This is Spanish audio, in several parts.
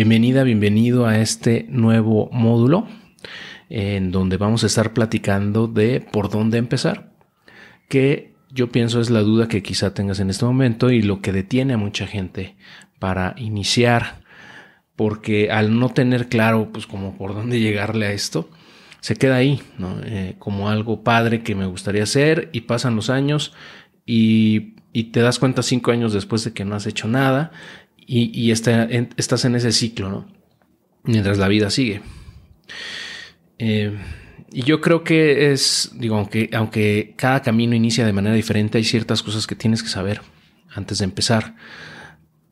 Bienvenida, bienvenido a este nuevo módulo en donde vamos a estar platicando de por dónde empezar, que yo pienso es la duda que quizá tengas en este momento y lo que detiene a mucha gente para iniciar, porque al no tener claro pues como por dónde llegarle a esto, se queda ahí, eh, como algo padre que me gustaría hacer y pasan los años y, te das cuenta cinco años después de que no has hecho nada y, estás en ese ciclo, ¿no? Mientras la vida sigue. Eh, y yo creo que es, digo, aunque, aunque cada camino inicia de manera diferente, hay ciertas cosas que tienes que saber antes de empezar.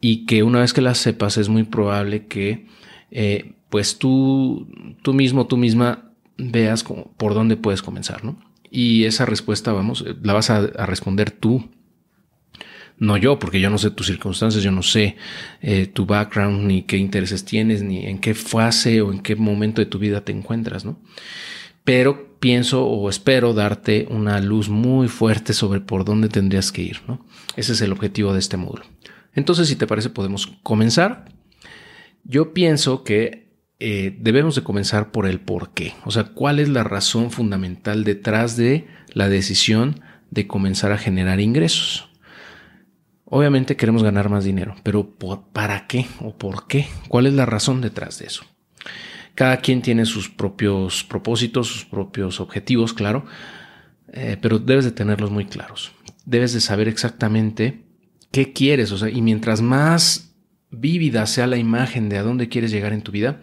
Y que una vez que las sepas, es muy probable que, eh, pues tú, tú mismo, tú misma veas por dónde puedes comenzar, ¿no? Y esa respuesta, vamos, la vas a, responder tú, no yo, porque yo no sé tus circunstancias, yo no sé eh, tu background, ni qué intereses tienes, ni en qué fase o en qué momento de tu vida te encuentras, ¿no? Pero pienso o espero darte una luz muy fuerte sobre por dónde tendrías que ir, ¿no? Ese es el objetivo de este módulo. Entonces, si te parece, podemos comenzar. Yo pienso que eh, debemos de comenzar por el por qué. O sea, cuál es la razón fundamental detrás de la decisión de comenzar a generar ingresos. Obviamente queremos ganar más dinero, pero ¿para qué o por qué? ¿Cuál es la razón detrás de eso? Cada quien tiene sus propios propósitos, sus propios objetivos, claro, eh, pero debes de tenerlos muy claros. Debes de saber exactamente qué quieres, o sea, y mientras más vívida sea la imagen de a dónde quieres llegar en tu vida,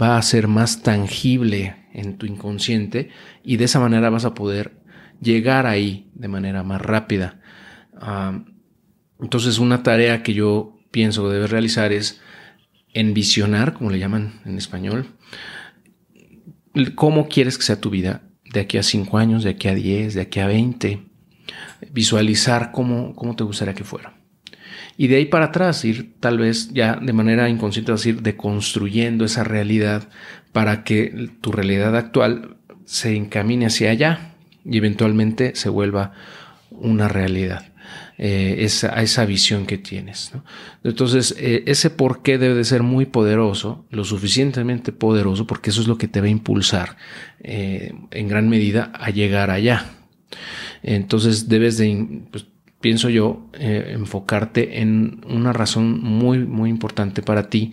va a ser más tangible en tu inconsciente y de esa manera vas a poder llegar ahí de manera más rápida. Entonces una tarea que yo pienso que debes realizar es envisionar, como le llaman en español, cómo quieres que sea tu vida de aquí a 5 años, de aquí a 10, de aquí a 20. Visualizar cómo, cómo te gustaría que fuera. Y de ahí para atrás, ir tal vez ya de manera inconsciente, decir, deconstruyendo esa realidad para que tu realidad actual se encamine hacia allá y eventualmente se vuelva una realidad. Eh, esa, esa visión que tienes. Entonces, eh, ese por qué debe de ser muy poderoso, lo suficientemente poderoso, porque eso es lo que te va a impulsar eh, en gran medida a llegar allá. Entonces, debes de, pues, pienso yo, eh, enfocarte en una razón muy, muy importante para ti,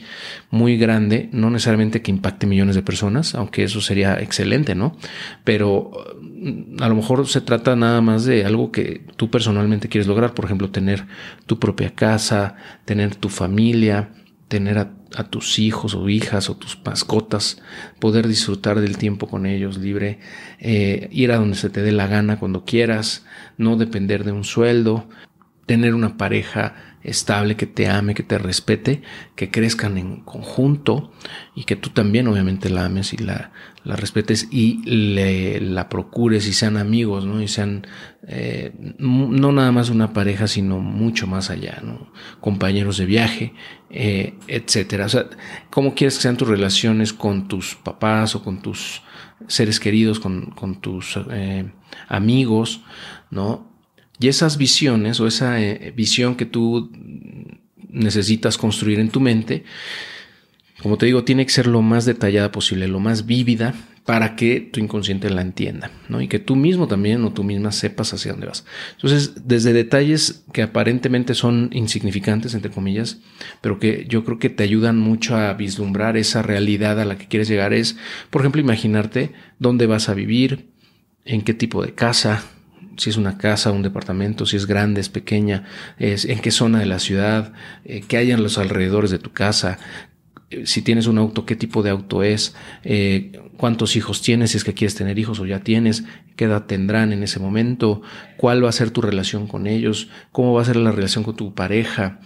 muy grande, no necesariamente que impacte millones de personas, aunque eso sería excelente, ¿no? Pero mm, a lo mejor se trata nada más de algo que tú personalmente quieres lograr, por ejemplo, tener tu propia casa, tener tu familia, tener a, tus hijos o hijas o tus mascotas, poder disfrutar del tiempo con ellos libre, eh, ir a donde se te dé la gana cuando quieras, no depender de un sueldo, tener una pareja estable, que te ame, que te respete, que crezcan en conjunto y que tú también obviamente la ames y la, la respetes y le, la procures y sean amigos, ¿no? Y sean eh, no nada más una pareja, sino mucho más allá, ¿no? Compañeros de viaje, eh, etcétera. O sea, ¿cómo quieres que sean tus relaciones con tus papás o con tus seres queridos, con, con tus eh, amigos, ¿no? Y esas visiones o esa visión que tú necesitas construir en tu mente, como te digo, tiene que ser lo más detallada posible, lo más vívida para que tu inconsciente la entienda, ¿no? Y que tú mismo también o tú misma sepas hacia dónde vas. Entonces, desde detalles que aparentemente son insignificantes, entre comillas, pero que yo creo que te ayudan mucho a vislumbrar esa realidad a la que quieres llegar es, por ejemplo, imaginarte dónde vas a vivir, en qué tipo de casa, si es una casa, un departamento, si es grande, es pequeña, es, en qué zona de la ciudad, eh, qué hay en los alrededores de tu casa, si tienes un auto, qué tipo de auto es, eh, cuántos hijos tienes, si es que quieres tener hijos o ya tienes, qué edad tendrán en ese momento, cuál va a ser tu relación con ellos, cómo va a ser la relación con tu pareja,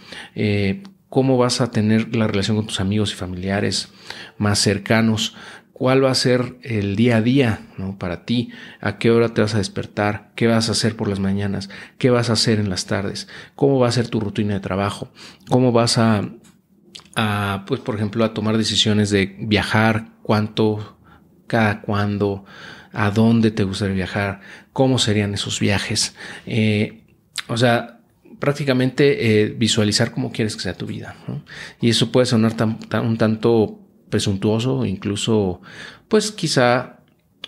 cómo vas a tener la relación con tus amigos y familiares más cercanos, cuál va a ser el día a día ¿no? para ti, a qué hora te vas a despertar, qué vas a hacer por las mañanas, qué vas a hacer en las tardes, cómo va a ser tu rutina de trabajo, cómo vas a, a pues por ejemplo, a tomar decisiones de viajar, cuánto, cada cuándo, a dónde te gustaría viajar, cómo serían esos viajes. Eh, o sea, prácticamente eh, visualizar cómo quieres que sea tu vida. Y eso puede sonar un tanto presuntuoso, incluso, pues quizá,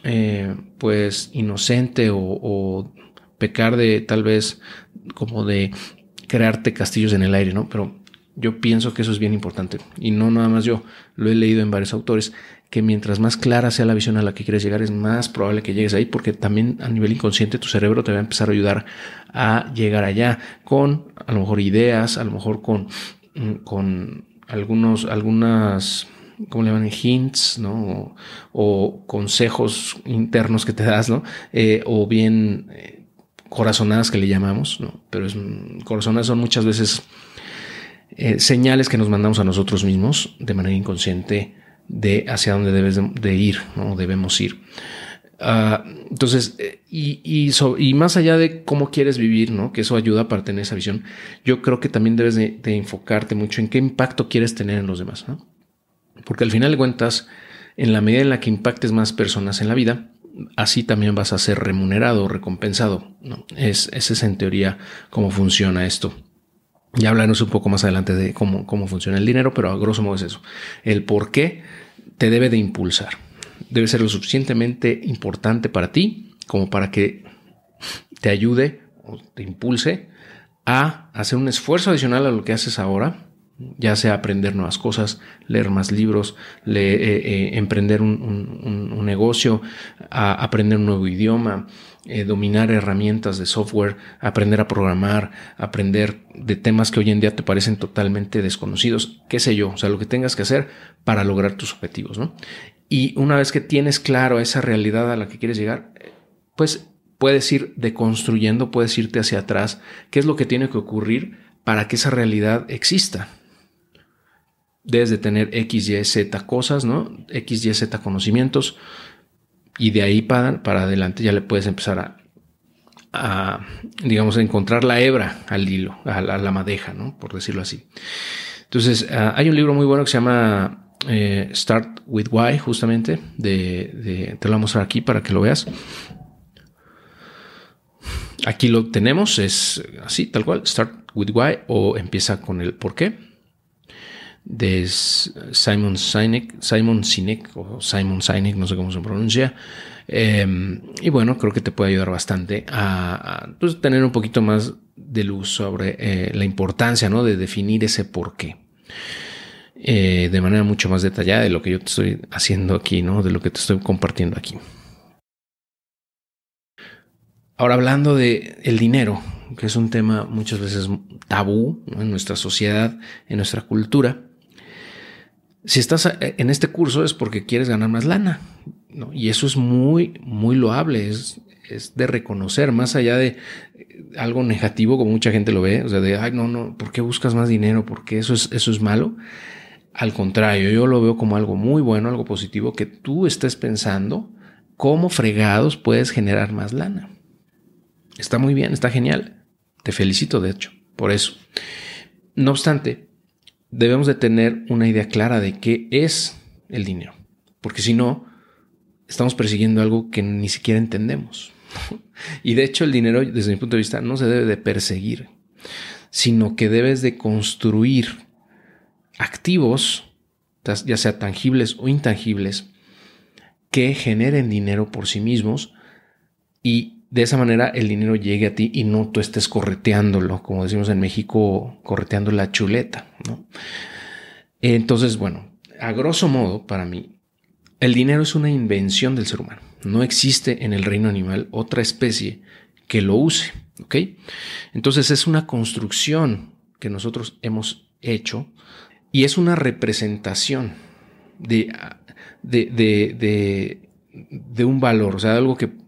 eh, pues inocente o, pecar de tal vez como de crearte castillos en el aire, ¿no? Pero yo pienso que eso es bien importante. Y no nada más yo, lo he leído en varios autores, que mientras más clara sea la visión a la que quieres llegar, es más probable que llegues ahí, porque también a nivel inconsciente tu cerebro te va a empezar a ayudar a llegar allá con a lo mejor ideas, a lo mejor con, mm, con algunos, algunas, ¿cómo le llaman? Hints, ¿no? O, consejos internos que te das, ¿no? Eh, o bien eh, corazonadas que le llamamos, ¿no? Pero es, corazonadas son muchas veces eh, señales que nos mandamos a nosotros mismos de manera inconsciente de hacia dónde debes de, ir, ¿no? Debemos ir. Ah, entonces, eh, y, y, más allá de cómo quieres vivir, ¿no? Que eso ayuda para tener esa visión, yo creo que también debes de, enfocarte mucho en qué impacto quieres tener en los demás, ¿no? Porque al final de cuentas, en la medida en la que impactes más personas en la vida, así también vas a ser remunerado o recompensado, ¿no? Es, ese es en teoría cómo funciona esto. Ya hablaremos un poco más adelante de cómo, cómo funciona el dinero, pero a grosso modo es eso. El por qué te debe de impulsar. Debe ser lo suficientemente importante para ti como para que te ayude o te impulse a hacer un esfuerzo adicional a lo que haces ahora, ya sea aprender nuevas cosas, leer más libros, eh, eh, emprender un, negocio, aprender un nuevo idioma, eh, dominar herramientas de software, aprender a programar, aprender de temas que hoy en día te parecen totalmente desconocidos, qué sé yo, o sea, lo que tengas que hacer para lograr tus objetivos, ¿no? Y una vez que tienes claro esa realidad a la que quieres llegar, pues puedes ir deconstruyendo, puedes irte hacia atrás, qué es lo que tiene que ocurrir para que esa realidad exista. Debes de tener X, Y, Z cosas, ¿no? X, Y, Z conocimientos, y de ahí para, para adelante ya le puedes empezar a, digamos, a encontrar la hebra al hilo, a la, madeja, ¿no? Por decirlo así. Entonces, ah, hay un libro muy bueno que se llama eh, Start with Why, justamente, de, te lo voy a mostrar aquí para que lo veas. Aquí lo tenemos, es así, tal cual, Start with Why o empieza con el por qué de Simon Sinek, Simon Sinek o Simon Sinek, no sé cómo se pronuncia. Em, y bueno, creo que te puede ayudar bastante a, pues, tener un poquito más de luz sobre eh, la importancia ¿no? de definir ese por qué. Eh, de manera mucho más detallada de lo que yo te estoy haciendo aquí, ¿no? de lo que te estoy compartiendo aquí. Ahora hablando de el dinero, que es un tema muchas veces tabú en nuestra sociedad, en nuestra cultura, si estás eh, en este curso es porque quieres ganar más lana. ¿no? Y eso es muy, muy loable, es, es, de reconocer, más allá de eh, algo negativo, como mucha gente lo ve, o sea, de, ay, no, no, ¿por qué buscas más dinero? porque eso es, eso es malo? Al contrario, yo lo veo como algo muy bueno, algo positivo, que tú estés pensando cómo fregados puedes generar más lana. Está muy bien, está genial. Te felicito, de hecho, por eso. No obstante, debemos de tener una idea clara de qué es el dinero, porque si no, estamos persiguiendo algo que ni siquiera entendemos. Y de hecho el dinero, desde mi punto de vista, no se debe de perseguir, sino que debes de construir activos, ya sea tangibles o intangibles, que generen dinero por sí mismos y de esa manera el dinero llegue a ti y no tú estés correteándolo, como decimos en México, correteando la chuleta. Entonces, bueno, a grosso modo, para mí, el dinero es una invención del ser humano. No existe en el reino animal otra especie que lo use. ¿ok? Entonces es una construcción que nosotros hemos hecho y es una representación de, de, de, de un valor, o sea, algo que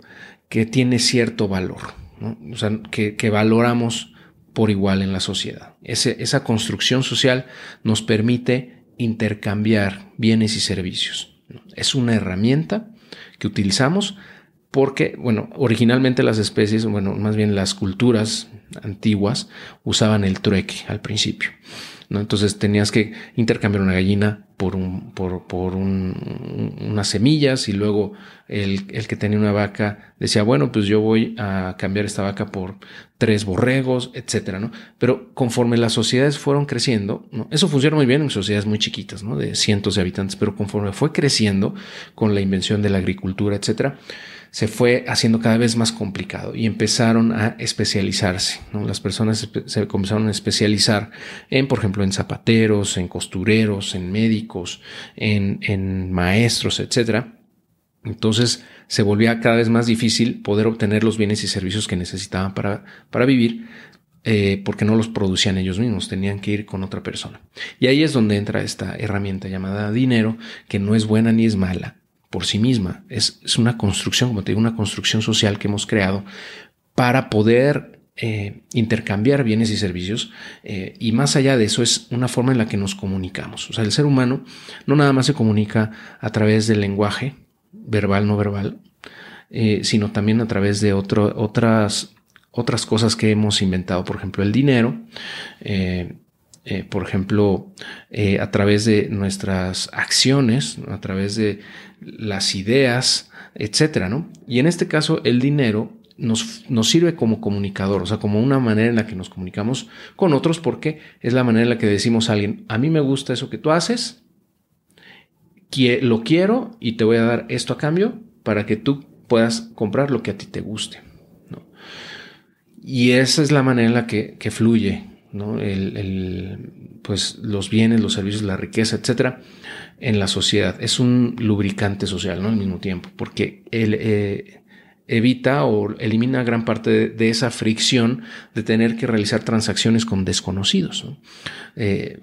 que tiene cierto valor, o sea, que, valoramos por igual en la sociedad. esa construcción social nos permite intercambiar bienes y servicios. Es una herramienta que utilizamos porque, bueno, originalmente las especies, bueno, más bien las culturas antiguas usaban el trueque al principio. ¿No? Entonces tenías que intercambiar una gallina por, un, por, por un, unas semillas y luego el, el, que tenía una vaca decía, bueno, pues yo voy a cambiar esta vaca por tres borregos, etcétera, ¿no? Pero conforme las sociedades fueron creciendo, eso funciona muy bien en sociedades muy chiquitas, ¿no? De cientos de habitantes, pero conforme fue creciendo con la invención de la agricultura, etcétera, se fue haciendo cada vez más complicado y empezaron a especializarse. Las personas se comenzaron a especializar en, por ejemplo, en zapateros, en costureros, en médicos, en, maestros, etc. Entonces se volvía cada vez más difícil poder obtener los bienes y servicios que necesitaban para, para vivir, eh, porque no los producían ellos mismos, tenían que ir con otra persona. Y ahí es donde entra esta herramienta llamada dinero, que no es buena ni es mala, por sí misma. Es, una construcción, como te digo, una construcción social que hemos creado para poder eh, intercambiar bienes y servicios eh, y más allá de eso es una forma en la que nos comunicamos. O sea, el ser humano no nada más se comunica a través del lenguaje, verbal, no verbal, eh, sino también a través de otras, otras cosas que hemos inventado, por ejemplo, el dinero. por ejemplo, a través de nuestras acciones, a través de las ideas, etcétera, ¿no? Y en este caso, el dinero nos, nos, sirve como comunicador, o sea, como una manera en la que nos comunicamos con otros, porque es la manera en la que decimos a alguien, a mí me gusta eso que tú haces, lo quiero y te voy a dar esto a cambio para que tú puedas comprar lo que a ti te guste. ¿no? Y esa es la manera en la que, fluye ¿no? pues, los bienes, los servicios, la riqueza, etcétera en la sociedad. Es un lubricante social, ¿no? Al mismo tiempo, porque él eh, evita o elimina gran parte de, esa fricción de tener que realizar transacciones con desconocidos, eh,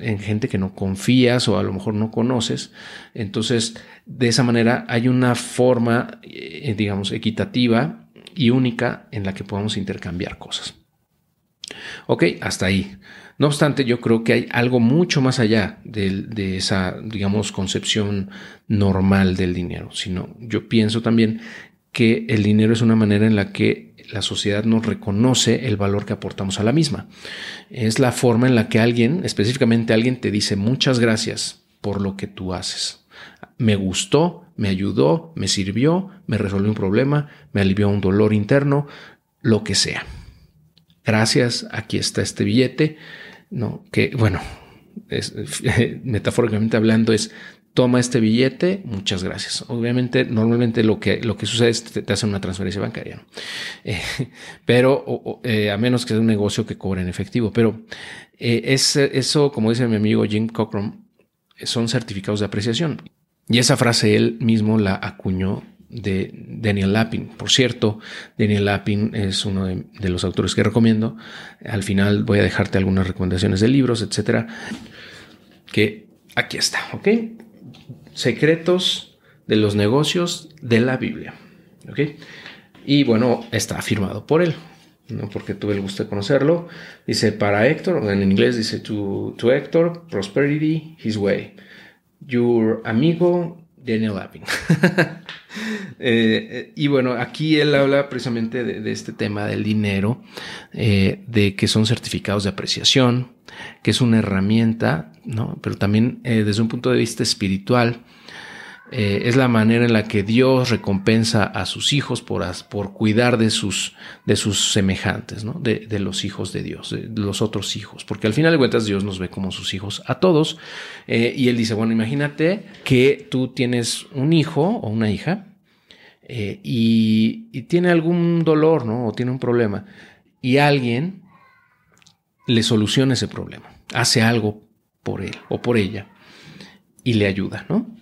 en gente que no confías o a lo mejor no conoces. Entonces, de esa manera hay una forma, eh, digamos, equitativa y única en la que podemos intercambiar cosas. Ok, hasta ahí. No obstante, yo creo que hay algo mucho más allá de, esa, digamos, concepción normal del dinero, sino yo pienso también que el dinero es una manera en la que la sociedad nos reconoce el valor que aportamos a la misma. Es la forma en la que alguien, específicamente alguien, te dice muchas gracias por lo que tú haces. Me gustó, me ayudó, me sirvió, me resolvió un problema, me alivió un dolor interno, lo que sea. Gracias, aquí está este billete ¿no? Que bueno, es, metafóricamente hablando es toma este billete, muchas gracias. Obviamente, normalmente lo que, lo que sucede es que te, hacen una transferencia bancaria, eh, pero eh, a menos que sea un negocio que cobre en efectivo. Pero eh, es, eso, como dice mi amigo Jim Cockrum, son certificados de apreciación. Y esa frase él mismo la acuñó de Daniel Lapin. Por cierto, Daniel Lapin es uno de, los autores que recomiendo. Al final voy a dejarte algunas recomendaciones de libros, etcétera. Que aquí está, ¿ok? Secretos de los negocios de la Biblia, ¿ok? Y bueno, está firmado por él, ¿no? porque tuve el gusto de conocerlo. Dice para Héctor, en inglés dice to, to Héctor, prosperity, his way. Your amigo Daniel Lapin. Eh, y bueno, aquí él habla precisamente de, este tema del dinero, eh, de que son certificados de apreciación, que es una herramienta, ¿no? pero también eh, desde un punto de vista espiritual, eh, es la manera en la que Dios recompensa a sus hijos por, por cuidar de sus, de sus semejantes, ¿no? de, los hijos de Dios, de los otros hijos, porque al final de cuentas Dios nos ve como sus hijos a todos. Eh, y él dice, bueno, imagínate que tú tienes un hijo o una hija eh, y, y, tiene algún dolor, ¿no? O tiene un problema, y alguien le soluciona ese problema, hace algo por él o por ella y le ayuda, ¿no?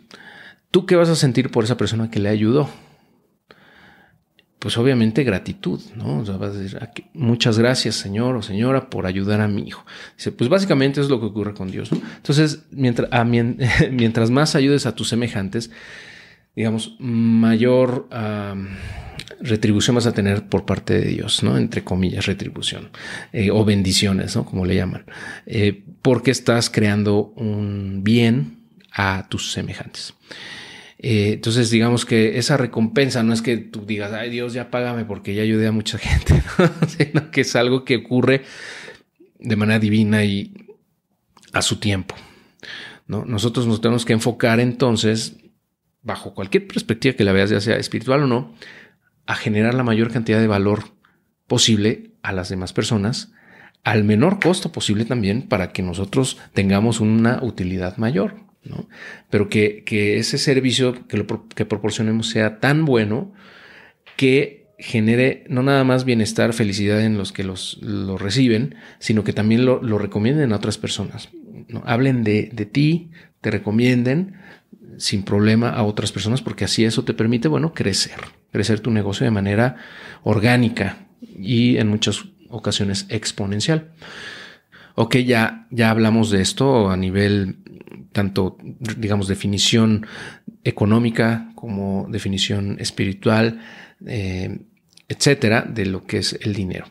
¿Tú qué vas a sentir por esa persona que le ayudó? Pues obviamente gratitud, ¿no? O sea, vas a decir, ah, muchas gracias, señor o señora, por ayudar a mi hijo. Dice, pues básicamente es lo que ocurre con Dios, ¿no? Entonces, mientras, mientras más ayudes a tus semejantes, digamos, mayor retribución vas a tener por parte de Dios, ¿no? Entre comillas, retribución eh, o bendiciones, ¿no? Como le llaman, eh, porque estás creando un bien a tus semejantes. Eh, entonces, digamos que esa recompensa no es que tú digas, ay Dios, ya págame porque ya ayudé a mucha gente, sino que es algo que ocurre de manera divina y a su tiempo. ¿no? Nosotros nos tenemos que enfocar entonces, bajo cualquier perspectiva que la veas, ya sea espiritual o no, a generar la mayor cantidad de valor posible a las demás personas, al menor costo posible también para que nosotros tengamos una utilidad mayor. Pero que, ese servicio que, lo, que proporcionemos sea tan bueno que genere no nada más bienestar, felicidad en los que los, lo reciben, sino que también lo, recomienden a otras personas. ¿no? Hablen de, de, ti, te recomienden sin problema a otras personas, porque así eso te permite, bueno, crecer, crecer tu negocio de manera orgánica y en muchas ocasiones exponencial. Ok, ya, ya hablamos de esto a nivel tanto, digamos, definición económica como definición espiritual, eh, etcétera, de lo que es el dinero.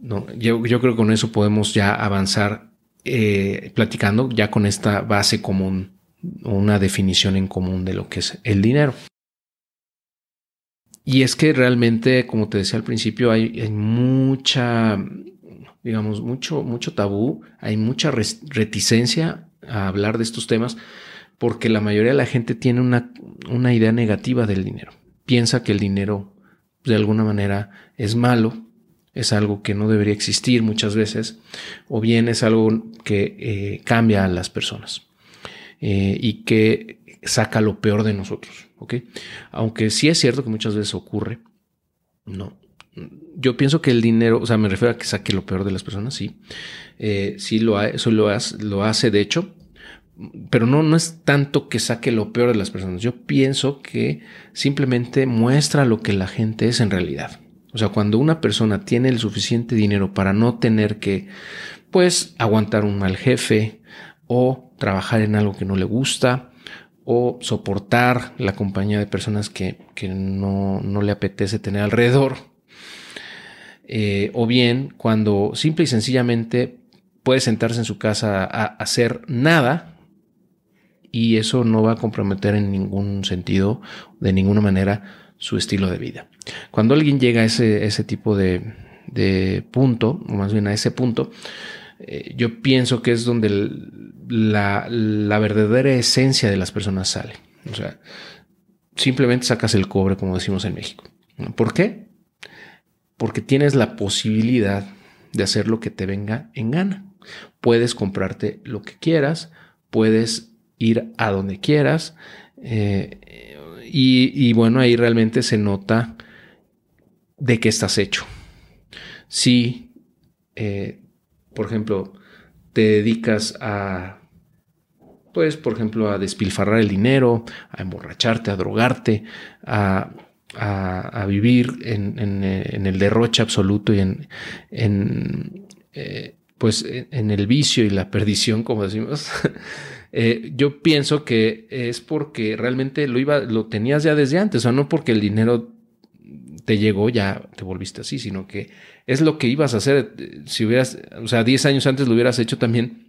No, yo, creo que con eso podemos ya avanzar eh, platicando ya con esta base común, una definición en común de lo que es el dinero. Y es que realmente, como te decía al principio, hay mucha, digamos, mucho, mucho tabú, hay mucha reticencia a hablar de estos temas porque la mayoría de la gente tiene una, una idea negativa del dinero. Piensa que el dinero de alguna manera es malo, es algo que no debería existir muchas veces, o bien es algo que eh, cambia a las personas eh, y que saca lo peor de nosotros. ¿ok? Aunque sí es cierto que muchas veces ocurre, no. Yo pienso que el dinero, o sea, me refiero a que saque lo peor de las personas, sí. Eh, sí lo, eso lo, hace, lo hace, de hecho, pero no, no es tanto que saque lo peor de las personas. Yo pienso que simplemente muestra lo que la gente es en realidad. O sea, cuando una persona tiene el suficiente dinero para no tener que, pues, aguantar un mal jefe o trabajar en algo que no le gusta o soportar la compañía de personas que, no, le apetece tener alrededor. Eh, o bien cuando simple y sencillamente puede sentarse en su casa a hacer nada y eso no va a comprometer en ningún sentido, de ninguna manera, su estilo de vida. Cuando alguien llega a ese, ese tipo de, punto, o más bien a ese punto, eh, yo pienso que es donde la, la, verdadera esencia de las personas sale. O sea, simplemente sacas el cobre, como decimos en México. ¿Por qué? Porque tienes la posibilidad de hacer lo que te venga en gana. Puedes comprarte lo que quieras, puedes ir a donde quieras. Eh, y, bueno, ahí realmente se nota de qué estás hecho. Si, eh, por ejemplo, te dedicas a, pues, por ejemplo, a despilfarrar el dinero, a emborracharte, a drogarte, a, vivir en, el derroche absoluto y en, eh, pues, en el vicio y la perdición, como decimos. Eh, yo pienso que es porque realmente lo iba, lo tenías ya desde antes, o sea, no porque el dinero te llegó, ya te volviste así, sino que es lo que ibas a hacer. Eh, si hubieras, o sea, 10 años antes lo hubieras hecho también,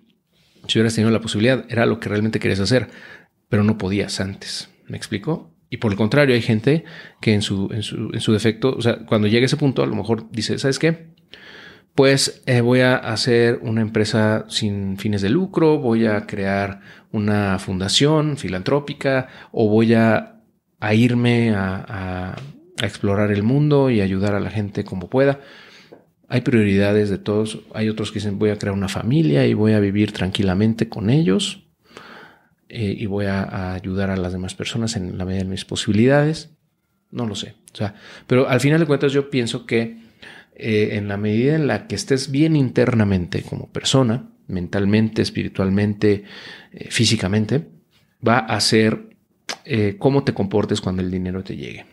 si hubieras tenido la posibilidad, era lo que realmente querías hacer, pero no podías antes. ¿Me explico? Y por el contrario, hay gente que en su, en su, en su defecto, o sea, cuando llega a ese punto, a lo mejor dice, ¿sabes qué? pues eh, voy a hacer una empresa sin fines de lucro, voy a crear una fundación filantrópica o voy a, irme a, explorar el mundo y ayudar a la gente como pueda. Hay prioridades de todos. Hay otros que dicen voy a crear una familia y voy a vivir tranquilamente con ellos eh, y voy a, ayudar a las demás personas en la medida de mis posibilidades. No lo sé. O sea, pero al final de cuentas yo pienso que eh, en la medida en la que estés bien internamente como persona, mentalmente, espiritualmente, eh, físicamente, va a ser eh, cómo te comportes cuando el dinero te llegue.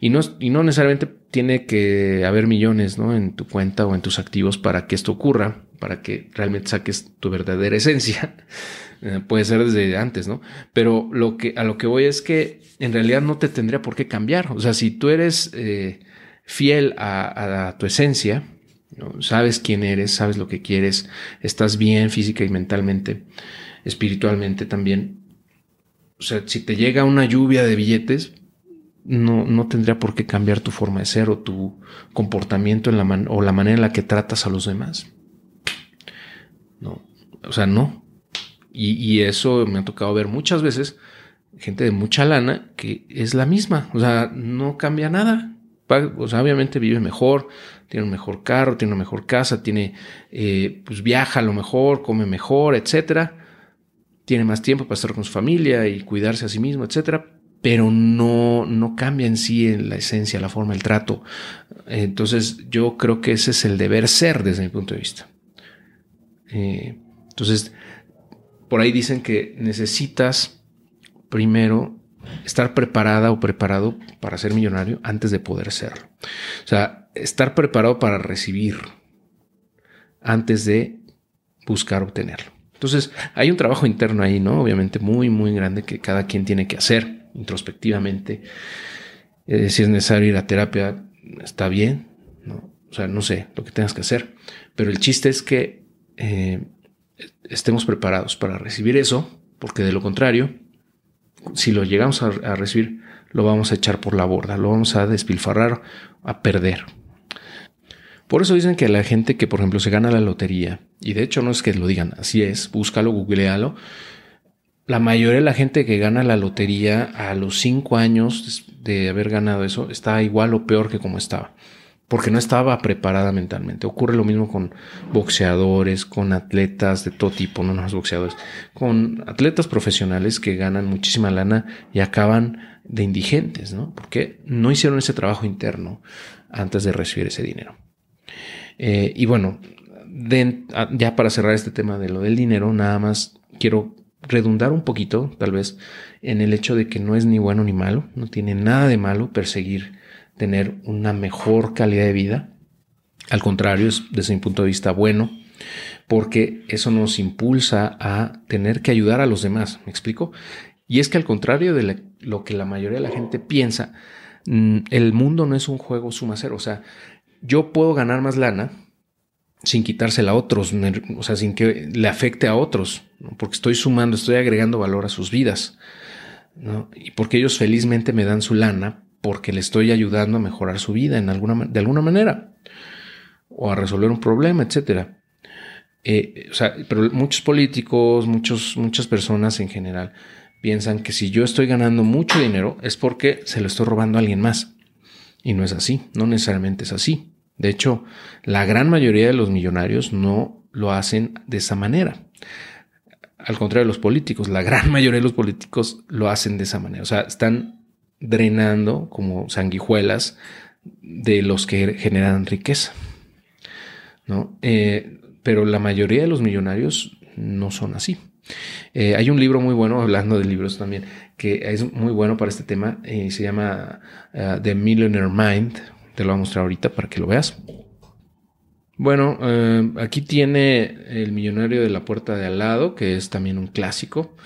Y, no, y no necesariamente tiene que haber millones ¿no? en tu cuenta o en tus activos para que esto ocurra, para que realmente saques tu verdadera esencia. puede ser desde antes, ¿no? Pero lo que, a lo que voy es que en realidad no te tendría por qué cambiar. O sea, si tú eres fiel a, tu esencia, sabes quién eres, sabes lo que quieres, estás bien física y mentalmente, espiritualmente también. O sea, si te llega una lluvia de billetes, no, no tendría por qué cambiar tu forma de ser o tu comportamiento en la o la manera en la que tratas a los demás. No, o sea, no. Y, eso me ha tocado ver muchas veces, gente de mucha lana, que es la misma, o sea, no cambia nada. O sea, obviamente vive mejor, tiene un mejor carro, tiene una mejor casa, tiene, eh, pues viaja a lo mejor, come mejor, etcétera. Tiene más tiempo para estar con su familia y cuidarse a sí mismo, etcétera pero no, no cambia en sí en la esencia, la forma, el trato. Entonces yo creo que ese es el deber ser desde mi punto de vista. Eh, entonces, por ahí dicen que necesitas primero estar preparada o preparado para ser millonario antes de poder serlo. O sea, estar preparado para recibir antes de buscar obtenerlo. Entonces, hay un trabajo interno ahí, ¿no? Obviamente muy, muy grande que cada quien tiene que hacer introspectivamente. Si es necesario ir a terapia, está bien, ¿no? O sea, no sé lo que tengas que hacer, pero el chiste es que eh, estemos preparados para recibir eso, porque de lo contrario, si lo llegamos a recibir, lo vamos a echar por la borda, lo vamos a despilfarrar, a perder. Por eso dicen que la gente que, por ejemplo, se gana la lotería, y de hecho no es que lo digan, así es, búscalo, googlealo, la mayoría de la gente que gana la lotería a los cinco años de haber ganado eso está igual o peor que como estaba, porque no estaba preparada mentalmente. Ocurre lo mismo con boxeadores, con atletas de todo tipo, no más boxeadores, con atletas profesionales que ganan muchísima lana y acaban de indigentes, ¿no? Porque no hicieron ese trabajo interno antes de recibir ese dinero. Eh, y bueno, ya para cerrar este tema de lo del dinero, nada más quiero redundar un poquito, tal vez, en el hecho de que no es ni bueno ni malo, no tiene nada de malo perseguir tener una mejor calidad de vida. Al contrario, es desde mi punto de vista bueno, porque eso nos impulsa a tener que ayudar a los demás. ¿Me explico? Y es que al contrario de lo que la mayoría de la gente piensa, mm, el mundo no es un juego suma cero. O sea, yo puedo ganar más lana sin quitársela a otros, o sea, sin que le afecte a otros, porque estoy sumando, estoy agregando valor a sus vidas, y porque ellos felizmente me dan su lana, porque le estoy ayudando a mejorar su vida en alguna, de alguna manera, o a resolver un problema, etcétera. Eh, o sea, pero muchos políticos, muchos, muchas personas en general piensan que si yo estoy ganando mucho dinero es porque se lo estoy robando a alguien más. Y no es así, no necesariamente es así. De hecho, la gran mayoría de los millonarios no lo hacen de esa manera. Al contrario de los políticos, la gran mayoría de los políticos lo hacen de esa manera. O sea, están drenando como sanguijuelas de los que generan riqueza. ¿no? Eh, pero la mayoría de los millonarios no son así. Eh, hay un libro muy bueno, hablando de libros también, que es muy bueno para este tema, eh, se llama The Millionaire Mind, te lo voy a mostrar ahorita para que lo veas. Bueno, eh, aquí tiene el millonario de la puerta de al lado, que es también un clásico,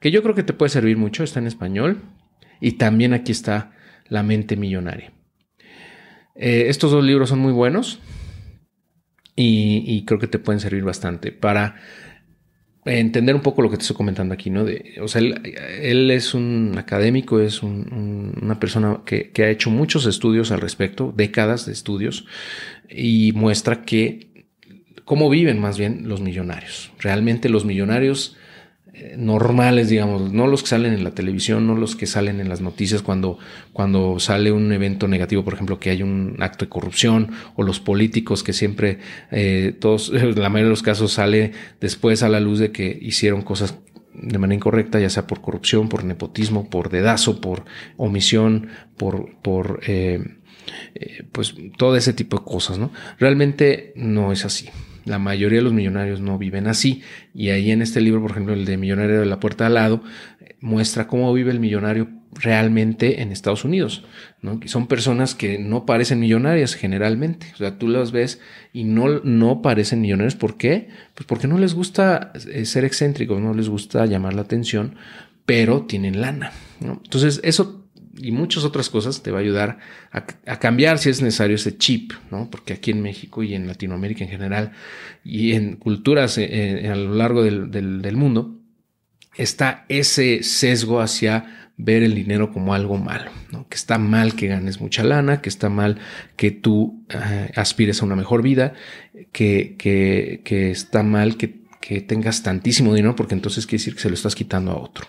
que yo creo que te puede servir mucho, está en español. Y también aquí está La mente millonaria. Eh, estos dos libros son muy buenos y creo que te pueden servir bastante para entender un poco lo que te estoy comentando aquí, ¿no? De, o sea, él, es un académico, es una persona que, ha hecho muchos estudios al respecto, décadas de estudios, y muestra que cómo viven más bien los millonarios. Realmente los millonarios normales, digamos, no los que salen en la televisión, no los que salen en las noticias cuando, cuando sale un evento negativo, por ejemplo, que hay un acto de corrupción, o los políticos que siempre, eh, todos, la mayoría de los casos sale después a la luz de que hicieron cosas de manera incorrecta, ya sea por corrupción, por nepotismo, por dedazo, por omisión, por, por eh, eh, pues todo ese tipo de cosas, ¿no? Realmente no es así. La mayoría de los millonarios no viven así. Y ahí en este libro, por ejemplo, el de Millonario de la Puerta al lado, muestra cómo vive el millonario realmente en Estados Unidos. ¿no? Son personas que no parecen millonarias generalmente. O sea, tú las ves y no, no parecen millonarios. ¿Por qué? Pues porque no les gusta eh, ser excéntricos, no les gusta llamar la atención, pero tienen lana. Entonces, eso y muchas otras cosas te va a ayudar a, cambiar si es necesario ese chip, ¿no? Porque aquí en México y en Latinoamérica en general y en culturas eh, eh, a lo largo del, mundo está ese sesgo hacia ver el dinero como algo malo, ¿no? Que está mal que ganes mucha lana, que está mal que tú eh, aspires a una mejor vida, que, que, que está mal que que tengas tantísimo dinero porque entonces quiere decir que se lo estás quitando a otro.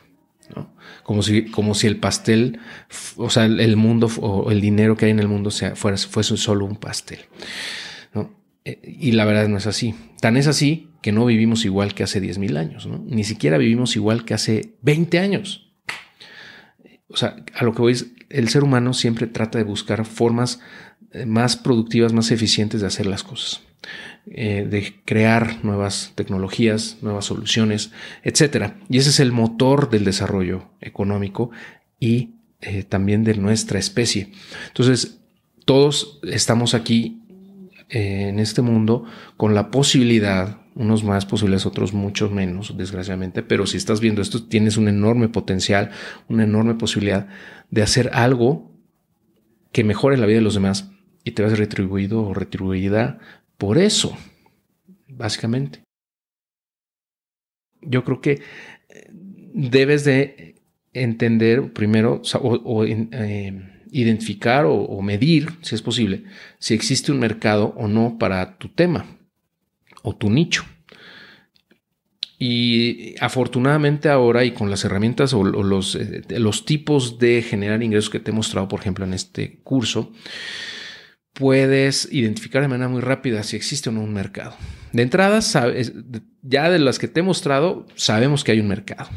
Como, si, como si el pastel, o sea, el mundo o el dinero que hay en el mundo fuera, fuese solo un pastel. Eh, y la verdad no es así. Tan es así que no vivimos igual que hace 10.000 años. Ni siquiera vivimos igual que hace 20 años. O sea, a lo que voy es, el ser humano siempre trata de buscar formas eh, más productivas, más eficientes de hacer las cosas. Eh, de crear nuevas tecnologías, nuevas soluciones, etcétera. Y ese es el motor del desarrollo económico y también de nuestra especie. Entonces, todos estamos aquí en este mundo con la posibilidad, unos más posibles, otros muchos menos, desgraciadamente, pero si estás viendo esto, tienes un enorme potencial, una enorme posibilidad de hacer algo que mejore la vida de los demás y te vas retribuido o retribuida por eso, básicamente. Yo creo que eh, debes de entender primero o, eh, identificar o, medir, si es posible, si existe un mercado o no para tu tema o tu nicho. Y afortunadamente ahora y con las herramientas o, los, eh, los, tipos de generar ingresos que te he mostrado, por ejemplo, en este curso, puedes identificar de manera muy rápida si existe o no un mercado. De entrada, ya de las que te he mostrado, sabemos que hay un mercado.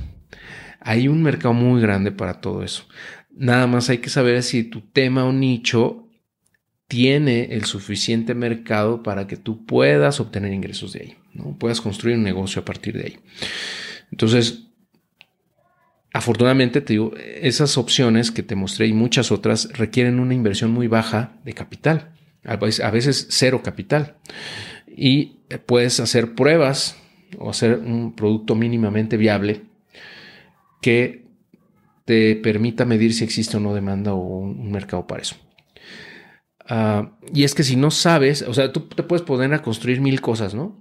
Hay un mercado muy grande para todo eso. Nada más hay que saber si tu tema o nicho tiene el suficiente mercado para que tú puedas obtener ingresos de ahí, ¿no? puedas construir un negocio a partir de ahí. Entonces, afortunadamente te digo, esas opciones que te mostré y muchas otras requieren una inversión muy baja de capital, a veces cero capital. Y puedes hacer pruebas o hacer un producto mínimamente viable que te permita medir si existe o no demanda o un, mercado para eso. Ah, y es que si no sabes, o sea, tú te puedes poner a construir mil cosas, ¿no?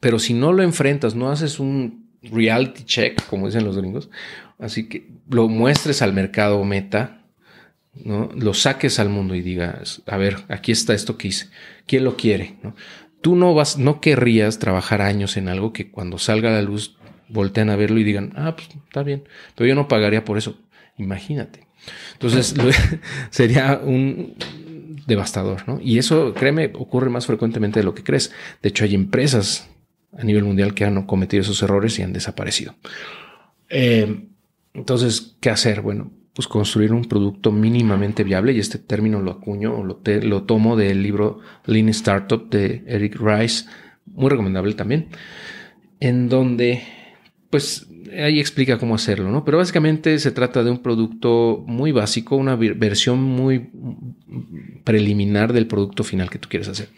Pero si no lo enfrentas, no haces un reality check, como dicen los gringos, así que lo muestres al mercado meta, ¿no? Lo saques al mundo y digas, a ver, aquí está esto que hice, ¿quién lo quiere? ¿no? Tú no vas, no querrías trabajar años en algo que cuando salga a la luz voltean a verlo y digan, ah, pues está bien, pero yo no pagaría por eso. Imagínate. Entonces sería un devastador, ¿no? Y eso, créeme, ocurre más frecuentemente de lo que crees. De hecho, hay empresas a nivel mundial que han cometido esos errores y han desaparecido. Eh, entonces, ¿qué hacer? Bueno, pues construir un producto mínimamente viable, y este término lo acuño o lo, lo tomo del libro Lean Startup de Eric Rice, muy recomendable también, en donde pues ahí explica cómo hacerlo, ¿no? Pero básicamente se trata de un producto muy básico, una versión muy preliminar del producto final que tú quieres hacer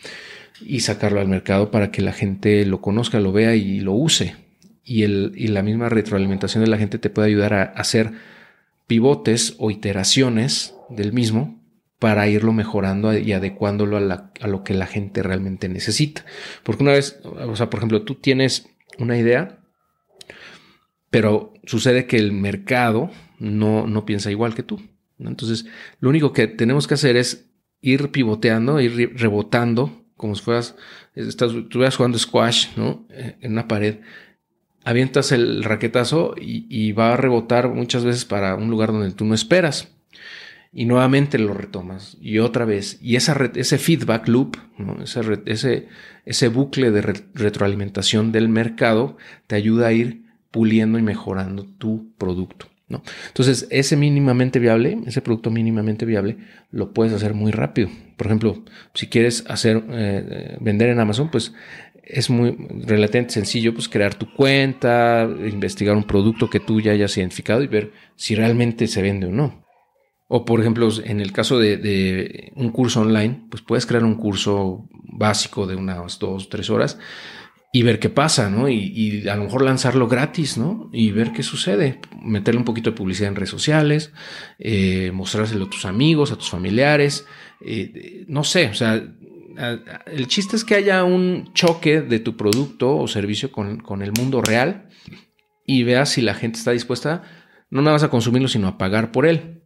y sacarlo al mercado para que la gente lo conozca, lo vea y lo use. Y, el, y la misma retroalimentación de la gente te puede ayudar a hacer pivotes o iteraciones del mismo para irlo mejorando y adecuándolo a, lo que la gente realmente necesita. Porque una vez, o sea, por ejemplo, tú tienes una idea, pero sucede que el mercado no, no piensa igual que tú. Entonces, lo único que tenemos que hacer es ir pivoteando, ir rebotando, como si fueras, estás, estuvieras jugando squash, ¿no? Eh, en una pared. Avientas el raquetazo y, va a rebotar muchas veces para un lugar donde tú no esperas. Y nuevamente lo retomas y otra vez. Y esa ese feedback loop, ese, ese, ese bucle de retroalimentación del mercado te ayuda a ir puliendo y mejorando tu producto. ¿No? Entonces, ese mínimamente viable, ese producto mínimamente viable, lo puedes hacer muy rápido. Por ejemplo, si quieres hacer eh, vender en Amazon, pues es muy relativamente sencillo, pues crear tu cuenta, investigar un producto que tú ya hayas identificado y ver si realmente se vende o no. O por ejemplo, en el caso de, un curso online, pues puedes crear un curso básico de unas dos, tres horas y ver qué pasa, ¿no? Y, a lo mejor lanzarlo gratis, ¿no? Y ver qué sucede. Meterle un poquito de publicidad en redes sociales, eh, mostrárselo a tus amigos, a tus familiares, eh, no sé, o sea, el chiste es que haya un choque de tu producto o servicio con, con, el mundo real y veas si la gente está dispuesta no nada más a consumirlo, sino a pagar por él.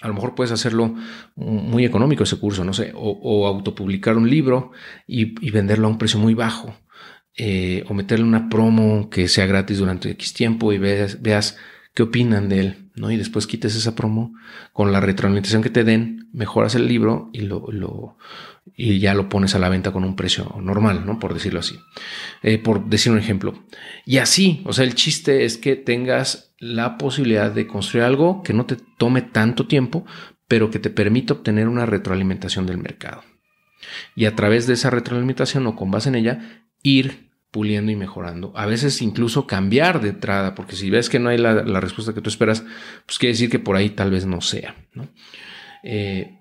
A lo mejor puedes hacerlo muy económico ese curso, no sé, o, autopublicar un libro y venderlo a un precio muy bajo eh, o meterle una promo que sea gratis durante X tiempo y veas, veas qué opinan de él, ¿no? Y después quites esa promo con la retroalimentación que te den, mejoras el libro y lo, lo y ya lo pones a la venta con un precio normal, ¿no? Por decirlo así. Eh, por decir un ejemplo. Y así, o sea, el chiste es que tengas la posibilidad de construir algo que no te tome tanto tiempo, pero que te permita obtener una retroalimentación del mercado. Y a través de esa retroalimentación o con base en ella, ir puliendo y mejorando. A veces incluso cambiar de entrada, porque si ves que no hay la, respuesta que tú esperas, pues quiere decir que por ahí tal vez no sea. ¿no? Eh,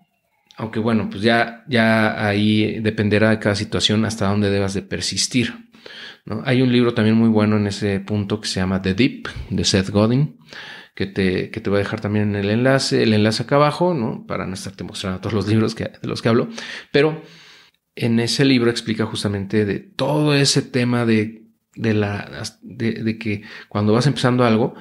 aunque bueno, pues ya, ya ahí dependerá de cada situación hasta dónde debas de persistir. ¿no? Hay un libro también muy bueno en ese punto que se llama The Deep, de Seth Godin, que te, que te voy a dejar también en el enlace, el enlace acá abajo, ¿no? Para no estarte mostrando todos los libros que, de los que hablo. Pero en ese libro explica justamente de todo ese tema de, de, la, de, que cuando vas empezando algo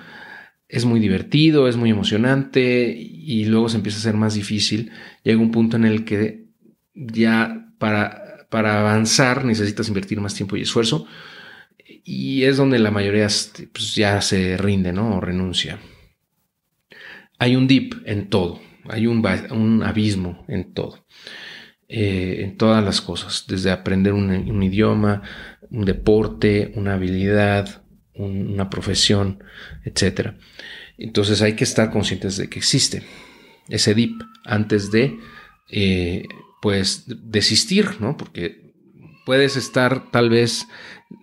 es muy divertido, es muy emocionante y luego se empieza a ser más difícil. Llega un punto en el que ya para, para avanzar necesitas invertir más tiempo y esfuerzo y es donde la mayoría pues, ya se rinde ¿no? o renuncia. Hay un dip en todo, hay un, un abismo en todo. Eh, en todas las cosas, desde aprender un, idioma, un deporte, una habilidad, una profesión, etc. Entonces hay que estar conscientes de que existe ese dip antes de, eh, pues, desistir, ¿no? Porque puedes estar tal vez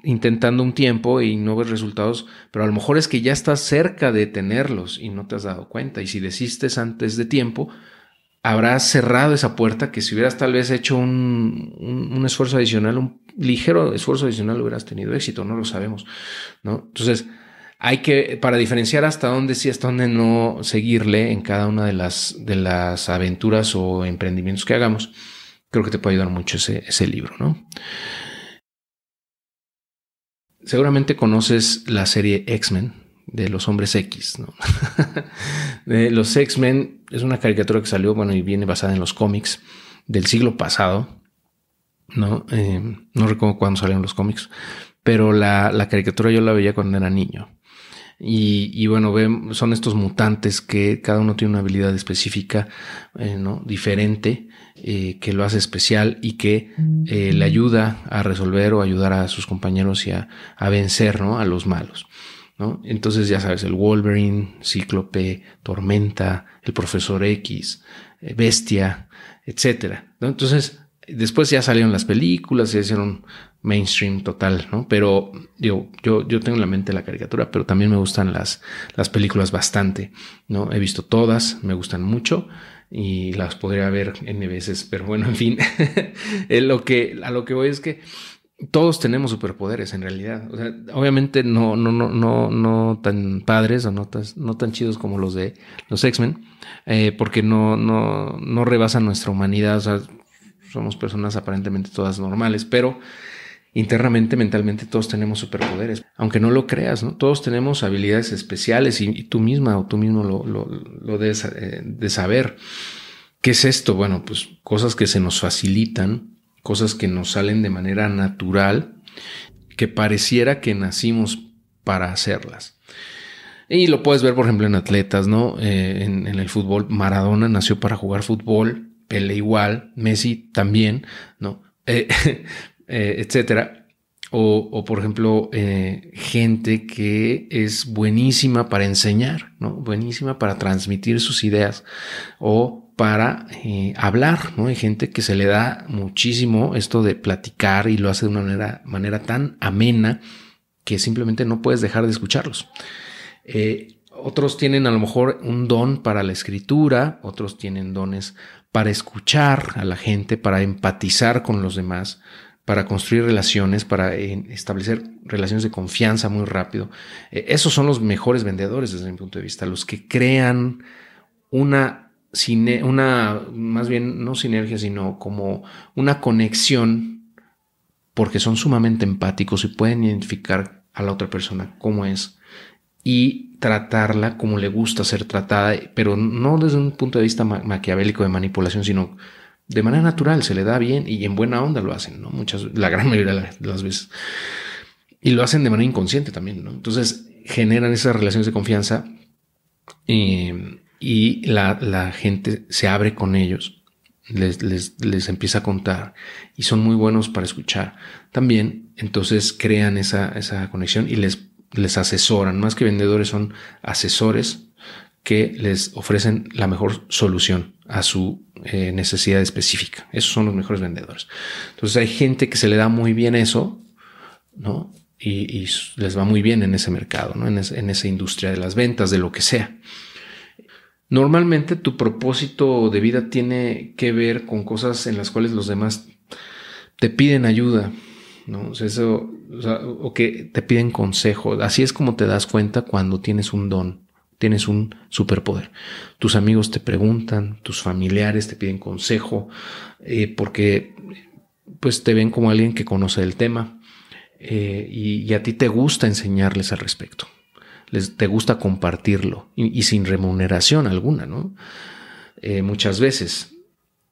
intentando un tiempo y no ves resultados, pero a lo mejor es que ya estás cerca de tenerlos y no te has dado cuenta. Y si desistes antes de tiempo, habrás cerrado esa puerta que si hubieras tal vez hecho un, esfuerzo adicional, un ligero esfuerzo adicional, hubieras tenido éxito, no lo sabemos, ¿no? Entonces, hay que, para diferenciar hasta dónde sí, hasta dónde no seguirle en cada una de las, de las aventuras o emprendimientos que hagamos, creo que te puede ayudar mucho ese, ese libro, ¿no? Seguramente conoces la serie X-Men, de los hombres X, ¿no? de los X-Men es una caricatura que salió, bueno, y viene basada en los cómics del siglo pasado, ¿no? Eh, no recuerdo cuándo salieron los cómics, pero la, la, caricatura yo la veía cuando era niño. Y, bueno, son estos mutantes que cada uno tiene una habilidad específica, eh, ¿no? Diferente, eh, que lo hace especial y que le ayuda a resolver o ayudar a sus compañeros y a, a vencer, ¿no? A los malos. Entonces ya sabes, el Wolverine, Cíclope, Tormenta, el Profesor X, eh, Bestia, etcétera. Entonces, después ya salieron las películas, se hicieron mainstream total, ¿no? Pero yo, yo, yo tengo en la mente la caricatura, pero también me gustan las, las películas bastante, ¿no? He visto todas, me gustan mucho y las podría ver N veces, pero bueno, en fin, lo que, a lo que voy es que todos tenemos superpoderes en realidad. O sea, obviamente no, no, no, no, no tan padres o no tan, no tan chidos como los de los X-Men, eh, porque no, no, no rebasan nuestra humanidad. O sea, somos personas aparentemente todas normales, pero internamente, mentalmente, todos tenemos superpoderes. Aunque no lo creas, ¿no? Todos tenemos habilidades especiales y, tú misma o tú mismo lo, lo, lo debes eh, de saber. ¿Qué es esto? Bueno, pues cosas que se nos facilitan cosas que nos salen de manera natural, que pareciera que nacimos para hacerlas. Y lo puedes ver, por ejemplo, en atletas, ¿no? Eh, en, el fútbol, Maradona nació para jugar fútbol, Pele igual, Messi también, ¿no? Eh, eh, etcétera. O, o, por ejemplo, gente que es buenísima para enseñar, ¿no? Buenísima para transmitir sus ideas. O para eh, hablar, ¿no? Hay gente que se le da muchísimo esto de platicar y lo hace de una manera, manera tan amena que simplemente no puedes dejar de escucharlos. Eh, otros tienen a lo mejor un don para la escritura, otros tienen dones para escuchar a la gente, para empatizar con los demás, para construir relaciones, para eh, establecer relaciones de confianza muy rápido. esos son los mejores vendedores desde mi punto de vista, los que crean una una, más bien no sinergia, sino como una conexión, porque son sumamente empáticos y pueden identificar a la otra persona cómo es y tratarla como le gusta ser tratada, pero no desde un punto de vista maquiavélico de manipulación, sino de manera natural, se le da bien y en buena onda lo hacen, ¿no? Muchas, la gran mayoría de las veces. y lo hacen de manera inconsciente también, ¿no? Entonces generan esas relaciones de confianza eh, y la, gente se abre con ellos, les, les, empieza a contar y son muy buenos para escuchar. También entonces crean esa, esa conexión y les, les asesoran, más que vendedores son asesores que les ofrecen la mejor solución a su eh, necesidad específica. Esos son los mejores vendedores. Entonces hay gente que se le da muy bien eso, ¿no? Y, les va muy bien en ese mercado, ¿no? En, en, esa industria de las ventas, de lo que sea. Normalmente tu propósito de vida tiene que ver con cosas en las cuales los demás te piden ayuda, ¿no? O, sea, eso, o que te piden consejo. Así es como te das cuenta cuando tienes un don tienes un superpoder. Tus amigos te preguntan, tus familiares te piden consejo, eh, porque pues te ven como alguien que conoce el tema eh, y, a ti te gusta enseñarles al respecto. Les, te gusta compartirlo y, sin remuneración alguna, ¿no? Eh, muchas veces.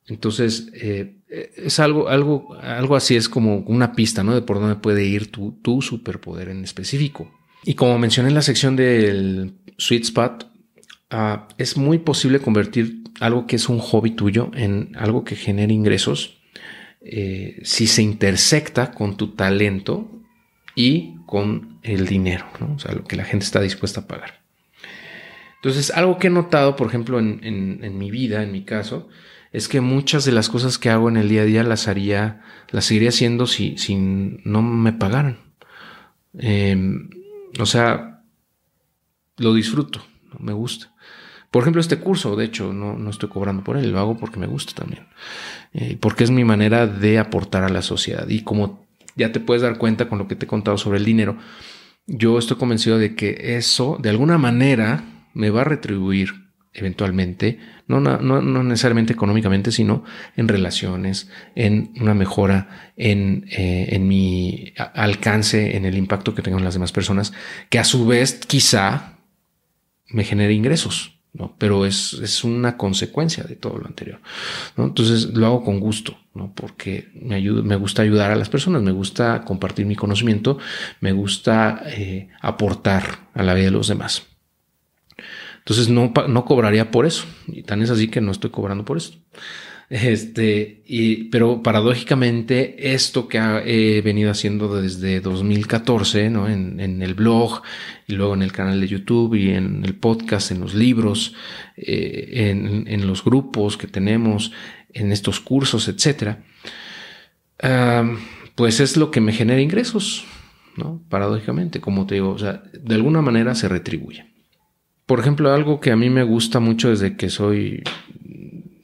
Entonces, es algo, algo, algo así, es como una pista, ¿no? De por dónde puede ir tu, tu superpoder en específico. Y como mencioné en la sección del sweet spot, ah, es muy posible convertir algo que es un hobby tuyo en algo que genere ingresos eh, si se intersecta con tu talento y con el dinero, o sea, lo que la gente está dispuesta a pagar. Entonces, algo que he notado, por ejemplo, en, mi vida, en mi caso, es que muchas de las cosas que hago en el día a día las haría, las seguiría haciendo si, no me pagaran. Em, o sea, lo disfruto, me gusta. Por ejemplo, este curso, de hecho, no, estoy cobrando por él, lo hago porque me gusta también. Eh, porque es mi manera de aportar a la sociedad. Y como ya te puedes dar cuenta con lo que te he contado sobre el dinero, yo estoy convencido de que eso, de alguna manera, me va a retribuir eventualmente, no, no, necesariamente económicamente, sino en relaciones, en una mejora en, eh, en, mi alcance, en el impacto que tengo en las demás personas, que a su vez quizá me genere ingresos. Pero es, es una consecuencia de todo lo anterior. Entonces lo hago con gusto, ¿no? porque me, ayuda, me gusta ayudar a las personas, me gusta compartir mi conocimiento, me gusta eh, aportar a la vida de los demás. Entonces no, no cobraría por eso. Y tan es así que no estoy cobrando por esto. Este, y, pero paradójicamente, esto que he venido haciendo desde 2014, ¿no? En, en, el blog y luego en el canal de YouTube y en el podcast, en los libros, eh, en, en, los grupos que tenemos, en estos cursos, etcétera, pues es lo que me genera ingresos, ¿no? Paradójicamente, como te digo, o sea, de alguna manera se retribuye. Por ejemplo, algo que a mí me gusta mucho desde que soy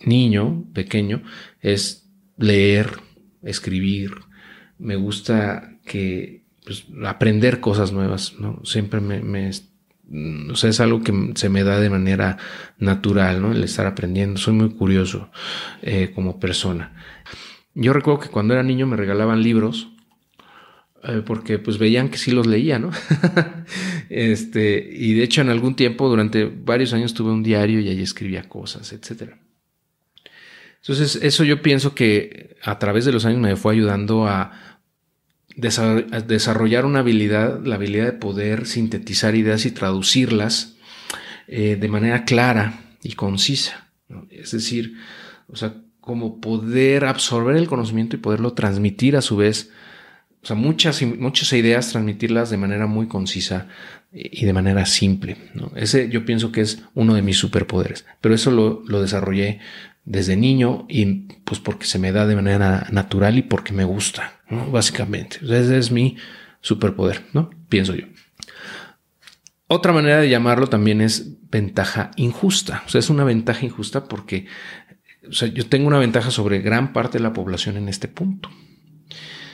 niño, pequeño, es leer, escribir. Me gusta que pues, aprender cosas nuevas, ¿no? Siempre me, sea, es algo que se me da de manera natural, ¿no? El estar aprendiendo. Soy muy curioso eh, como persona. Yo recuerdo que cuando era niño me regalaban libros eh, porque pues veían que sí los leía, ¿no? este, y de hecho en algún tiempo, durante varios años tuve un diario y ahí escribía cosas, etc. Entonces, eso yo pienso que a través de los años me fue ayudando a, desarrollar una habilidad, la habilidad de poder sintetizar ideas y traducirlas eh, de manera clara y concisa. Es decir, o sea, como poder absorber el conocimiento y poderlo transmitir a su vez o sea, muchas, muchas ideas, transmitirlas de manera muy concisa y de manera simple. Ese yo pienso que es uno de mis superpoderes. Pero eso lo, lo desarrollé desde niño y pues porque se me da de manera natural y porque me gusta, básicamente. ese es mi superpoder, ¿no? Pienso yo. Otra manera de llamarlo también es ventaja injusta. O sea, es una ventaja injusta porque yo tengo una ventaja sobre gran parte de la población en este punto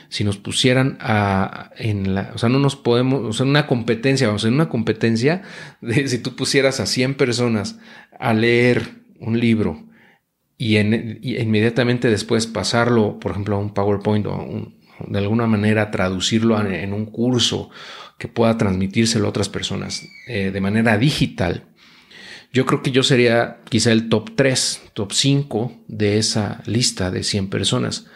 si nos pusieran a, en la, o sea, no nos podemos, o sea, en una competencia, vamos, en una competencia de si tú pusieras a 100 personas a leer un libro y, en, inmediatamente después pasarlo, por ejemplo, a un PowerPoint o de alguna manera traducirlo en, un curso que pueda transmitírselo a otras personas eh, de manera digital, yo creo que yo sería quizá el top 3, top 5 de esa lista de 100 personas.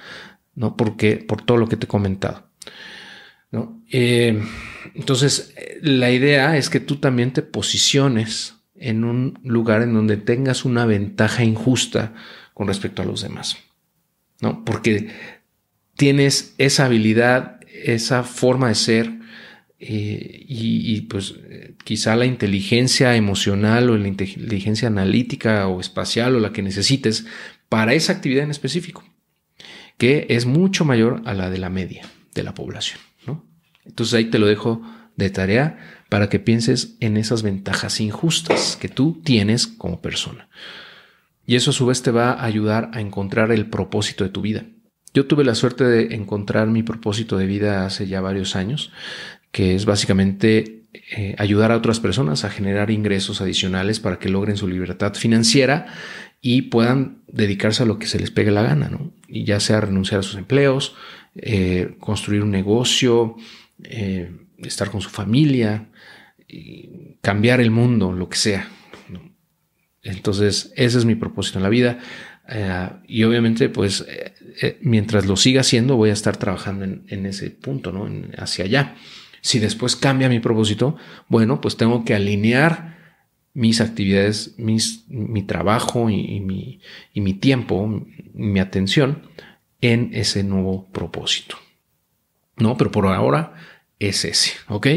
¿no? Porque, por todo lo que te he comentado. ¿no? Eh, entonces, la idea es que tú también te posiciones en un lugar en donde tengas una ventaja injusta con respecto a los demás, ¿no? Porque tienes esa habilidad, esa forma de ser eh, y, pues quizá la inteligencia emocional o la inteligencia analítica o espacial o la que necesites para esa actividad en específico, que es mucho mayor a la de la media de la población, ¿no? Entonces ahí te lo dejo de tarea para que pienses en esas ventajas injustas que tú tienes como persona. Y eso a su vez te va a ayudar a encontrar el propósito de tu vida. Yo tuve la suerte de encontrar mi propósito de vida hace ya varios años, que es básicamente eh, ayudar a otras personas a generar ingresos adicionales para que logren su libertad financiera y puedan dedicarse a lo que se les pegue la gana, ¿no? Y ya sea renunciar a sus empleos, eh, construir un negocio, eh, estar con su familia, cambiar el mundo, lo que sea. Entonces, ese es mi propósito en la vida. Eh, y obviamente, pues, eh, eh, mientras lo siga haciendo, voy a estar trabajando en, ese punto, ¿no? hacia allá. Si después cambia mi propósito, bueno, pues tengo que alinear mis actividades, mis, mi trabajo y, mi, y mi tiempo, mi atención en ese nuevo propósito. ¿No? Pero por ahora es ese, ¿ok?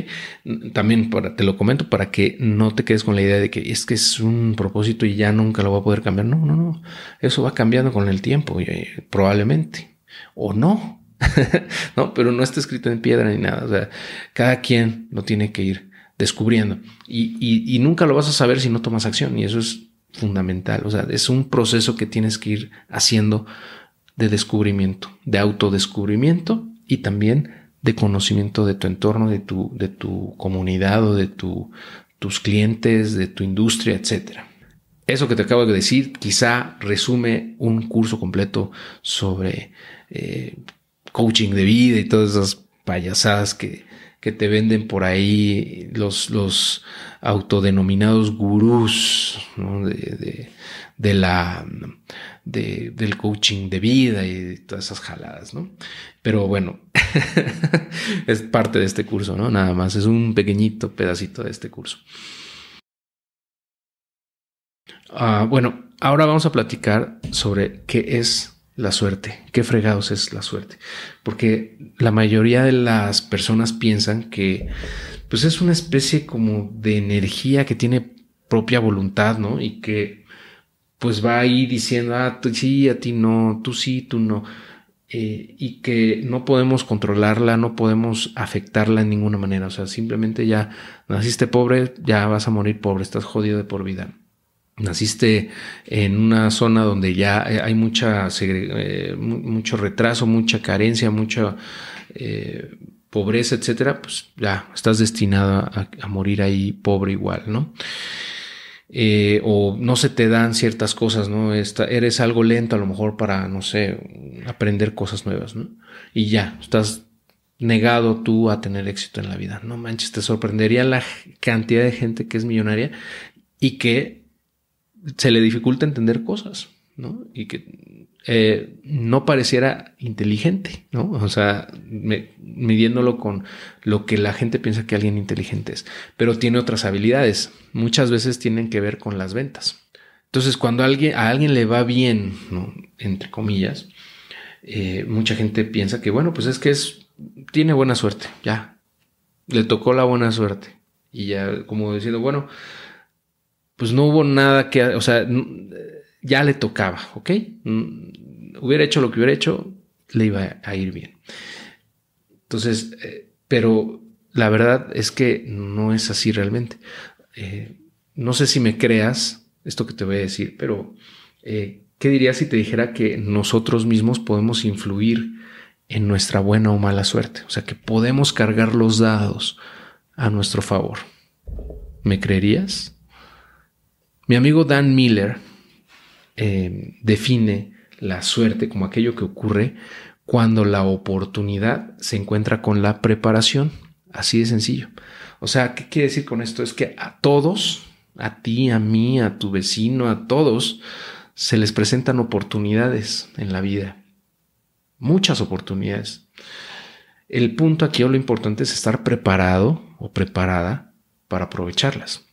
También para, te lo comento para que no te quedes con la idea de que es que es un propósito y ya nunca lo va a poder cambiar. No, no, no. Eso va cambiando con el tiempo, eh, probablemente. O no. no, pero no está escrito en piedra ni nada. O sea, cada quien lo tiene que ir descubriendo. Y, y nunca lo vas a saber si no tomas acción. Y eso es fundamental. O sea, es un proceso que tienes que ir haciendo de descubrimiento, de autodescubrimiento y también de conocimiento de tu entorno, de tu, de tu comunidad o de tu, tus clientes, de tu industria, etc. Eso que te acabo de decir quizá resume un curso completo sobre eh, coaching de vida y todas esas payasadas que, que te venden por ahí los, los autodenominados gurús de, de, la, del coaching de vida y todas esas jaladas, ¿no? Pero bueno, es parte de este curso, ¿no? Nada más, es un pequeñito pedacito de este curso. Ah, bueno, ahora vamos a platicar sobre qué es la suerte, qué fregados es la suerte, porque la mayoría de las personas piensan que pues es una especie como de energía que tiene propia voluntad, ¿no? Y que pues va ahí diciendo, ah, sí, a ti no, tú sí, tú no. Eh, y que no podemos controlarla, no podemos afectarla en ninguna manera. O sea, simplemente ya naciste pobre, ya vas a morir pobre, estás jodido de por vida. Naciste en una zona donde ya hay mucha eh, mucho retraso, mucha carencia, mucha eh, pobreza, etcétera, pues ya estás destinado a morir ahí pobre igual, ¿no? Eh, o no se te dan ciertas cosas, ¿no? eres algo lento a lo mejor para, no sé, aprender cosas nuevas, ¿no? Y ya, estás negado tú a tener éxito en la vida. No manches, te sorprendería la cantidad de gente que es millonaria y que se le dificulta entender cosas, ¿no? Y que eh, no pareciera inteligente, ¿no? O sea, midiéndolo con lo que la gente piensa que alguien inteligente es, pero tiene otras habilidades. Muchas veces tienen que ver con las ventas. Entonces, cuando a alguien, a alguien le va bien, entre comillas, eh, mucha gente piensa que, bueno, pues es que es, tiene buena suerte, ya, le tocó la buena suerte. Y ya, como diciendo, bueno, pues no hubo nada que, o sea, ya le tocaba, ¿ok? Hubiera hecho lo que hubiera hecho, le iba a ir bien. Entonces, eh, pero la verdad es que no es así realmente. Eh, no sé si me creas esto que te voy a decir, pero eh, ¿qué dirías si te dijera que nosotros mismos podemos influir en nuestra buena o mala suerte? O sea, que podemos cargar los dados a nuestro favor. ¿Me creerías? Mi amigo Dan Miller define la suerte como aquello que ocurre cuando la oportunidad se encuentra con la preparación. Así de sencillo. O sea, ¿qué quiere decir con esto? Es que a todos, a ti, a mí, a tu vecino, a todos, se les presentan oportunidades en la vida. Muchas oportunidades. El punto aquí o lo importante es estar preparado o preparada para aprovecharlas.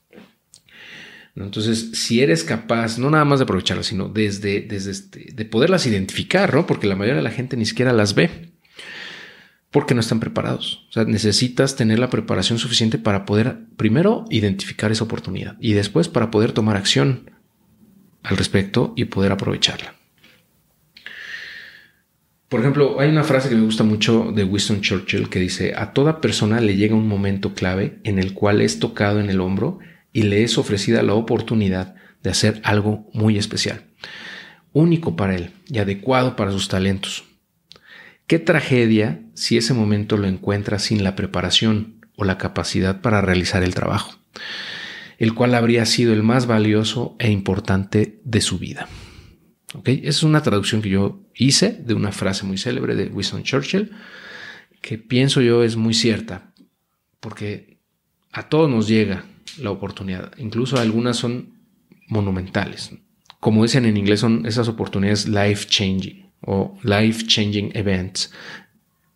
Entonces, si eres capaz, no nada más de aprovecharlas, sino desde, desde este, de poderlas identificar, ¿no? Porque la mayoría de la gente ni siquiera las ve porque no están preparados. O sea, necesitas tener la preparación suficiente para poder primero identificar esa oportunidad y después para poder tomar acción al respecto y poder aprovecharla. Por ejemplo, hay una frase que me gusta mucho de Winston Churchill que dice, a toda persona le llega un momento clave en el cual es tocado en el hombro y le es ofrecida la oportunidad de hacer algo muy especial, único para él y adecuado para sus talentos. Qué tragedia si ese momento lo encuentra sin la preparación o la capacidad para realizar el trabajo, el cual habría sido el más valioso e importante de su vida. ¿Okay? Es una traducción que yo hice de una frase muy célebre de Winston Churchill, que pienso yo es muy cierta, porque a todos nos llega la oportunidad, incluso algunas son monumentales. Como dicen en inglés, son esas oportunidades life changing o life changing events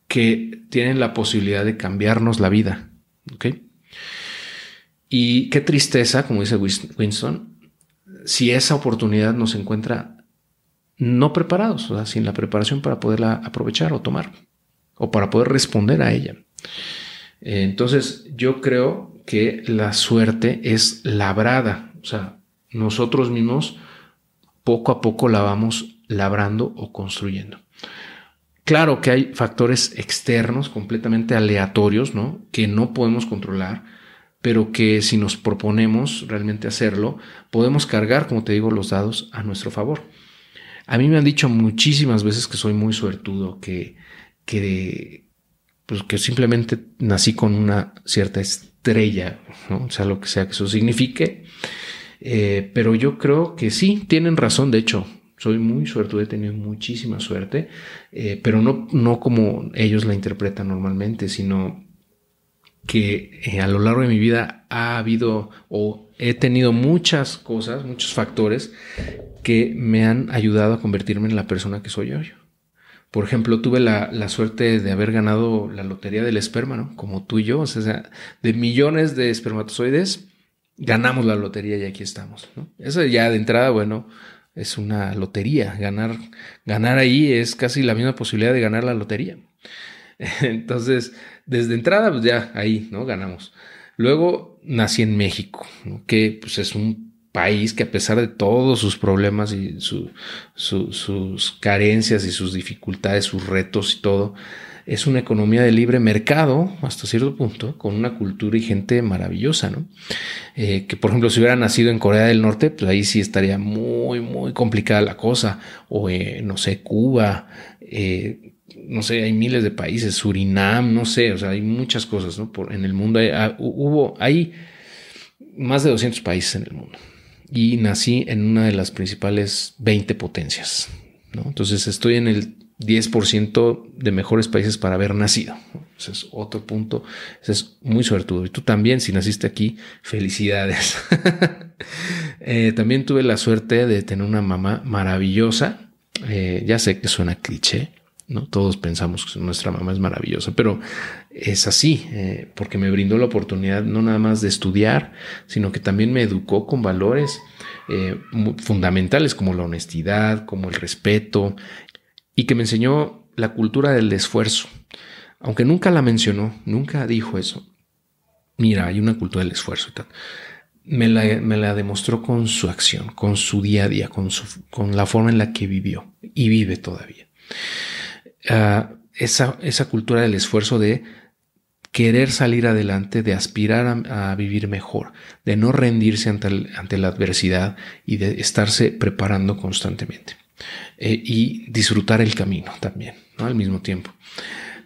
que tienen la posibilidad de cambiarnos la vida. Y qué tristeza, como dice Winston, si esa oportunidad nos encuentra no preparados, o sea, sin la preparación para poderla aprovechar o tomar, o para poder responder a ella. Entonces, yo creo que la suerte es labrada, o sea, nosotros mismos poco a poco la vamos labrando o construyendo. Claro que hay factores externos completamente aleatorios, ¿no? Que no podemos controlar, pero que si nos proponemos realmente hacerlo, podemos cargar, como te digo, los dados a nuestro favor. A mí me han dicho muchísimas veces que soy muy suertudo, que, que, pues que simplemente nací con una cierta estrella, ¿no? o sea, lo que sea que eso signifique. Eh, pero yo creo que sí, tienen razón, de hecho, soy muy suertudo, he tenido muchísima suerte, eh, pero no, no como ellos la interpretan normalmente, sino que eh, a lo largo de mi vida ha habido o he tenido muchas cosas, muchos factores que me han ayudado a convertirme en la persona que soy hoy. Por ejemplo, tuve la, la, suerte de haber ganado la lotería del esperma, ¿no? Como tú y yo, o sea, de millones de espermatozoides, ganamos la lotería y aquí estamos, ¿no? Eso ya de entrada, bueno, es una lotería. Ganar, ganar ahí es casi la misma posibilidad de ganar la lotería. Entonces, desde entrada, pues ya ahí, ¿no? Ganamos. Luego nací en México, que pues es un país que a pesar de todos sus problemas y sus carencias y sus dificultades, sus retos y todo, es una economía de libre mercado hasta cierto punto, con una cultura y gente maravillosa, ¿no? Eh, que por ejemplo, si hubiera nacido en Corea del Norte, pues ahí sí estaría muy, muy complicada la cosa, o eh, no sé, Cuba, eh, no sé, hay miles de países, Surinam, no sé, o sea, hay muchas cosas, ¿no? Por, en el mundo ah, hubo, hay más de 200 países en el mundo y nací en una de las principales 20 potencias. Entonces estoy en el 10% de mejores países para haber nacido. Ese es otro punto. Es muy suertudo. Y tú también, si naciste aquí, felicidades. Eh, también tuve la suerte de tener una mamá maravillosa. Eh, ya sé que suena cliché, ¿no? Todos pensamos que nuestra mamá es maravillosa, pero es así, eh, porque me brindó la oportunidad no nada más de estudiar, sino que también me educó con valores fundamentales como la honestidad, como el respeto, y que me enseñó la cultura del esfuerzo. Aunque nunca la mencionó, nunca dijo eso. Mira, hay una cultura del esfuerzo y tal. Me la, demostró con su acción, con su día a día, con, su, con la forma en la que vivió y vive todavía. Ah, esa, esa cultura del esfuerzo de querer salir adelante, de aspirar a, vivir mejor, de no rendirse ante, la adversidad y de estarse preparando constantemente. Eh, y disfrutar el camino también, al mismo tiempo.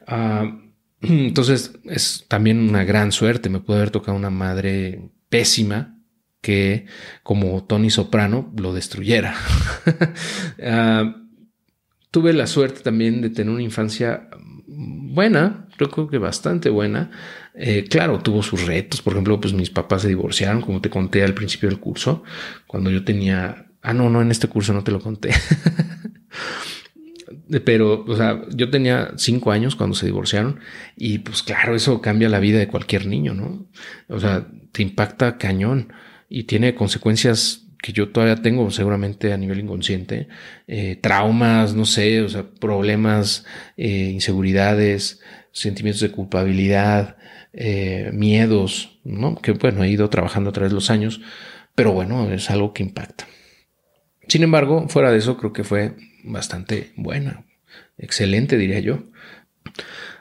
Ah, entonces es también una gran suerte. Me puede haber tocado una madre pésima que, como Tony Soprano, lo destruyera. Ah, tuve la suerte también de tener una infancia buena, creo que bastante buena. Eh, claro, tuvo sus retos. Por ejemplo, pues mis papás se divorciaron, como te conté al principio del curso, cuando yo tenía Ah, no, no, en este curso no te lo conté. Pero, o sea, yo tenía cinco años cuando se divorciaron y pues claro, eso cambia la vida de cualquier niño, ¿no? O sea, te impacta cañón y tiene consecuencias que yo todavía tengo seguramente a nivel inconsciente, eh, traumas, no sé, o sea, problemas, eh, inseguridades, sentimientos de culpabilidad, eh, miedos, ¿no? Que bueno, he ido trabajando a través de los años, pero bueno, es algo que impacta. Sin embargo, fuera de eso, creo que fue bastante buena, excelente, diría yo.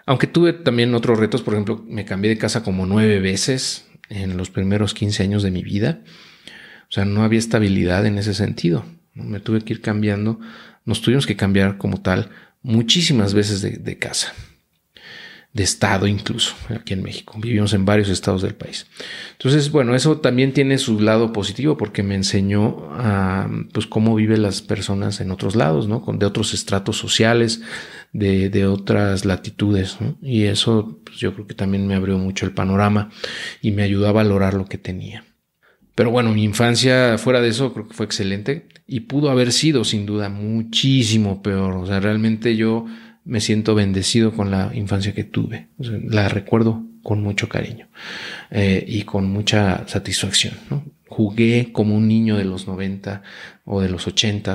Aunque tuve también otros retos, por ejemplo, me cambié de casa como nueve veces en los primeros 15 años de mi vida. O sea, no había estabilidad en ese sentido. Me tuve que ir cambiando, nos tuvimos que cambiar como tal muchísimas veces de, casa, de estado incluso, aquí en México. Vivimos en varios estados del país. Entonces, bueno, eso también tiene su lado positivo porque me enseñó a, pues, cómo viven las personas en otros lados, ¿no? De otros estratos sociales, de, otras latitudes, Y eso, pues, yo creo que también me abrió mucho el panorama y me ayudó a valorar lo que tenía. Pero bueno, mi infancia fuera de eso creo que fue excelente y pudo haber sido sin duda muchísimo peor. O sea, realmente yo me siento bendecido con la infancia que tuve. la recuerdo con mucho cariño eh, y con mucha satisfacción. Jugué como un niño de los 90 o de los 80,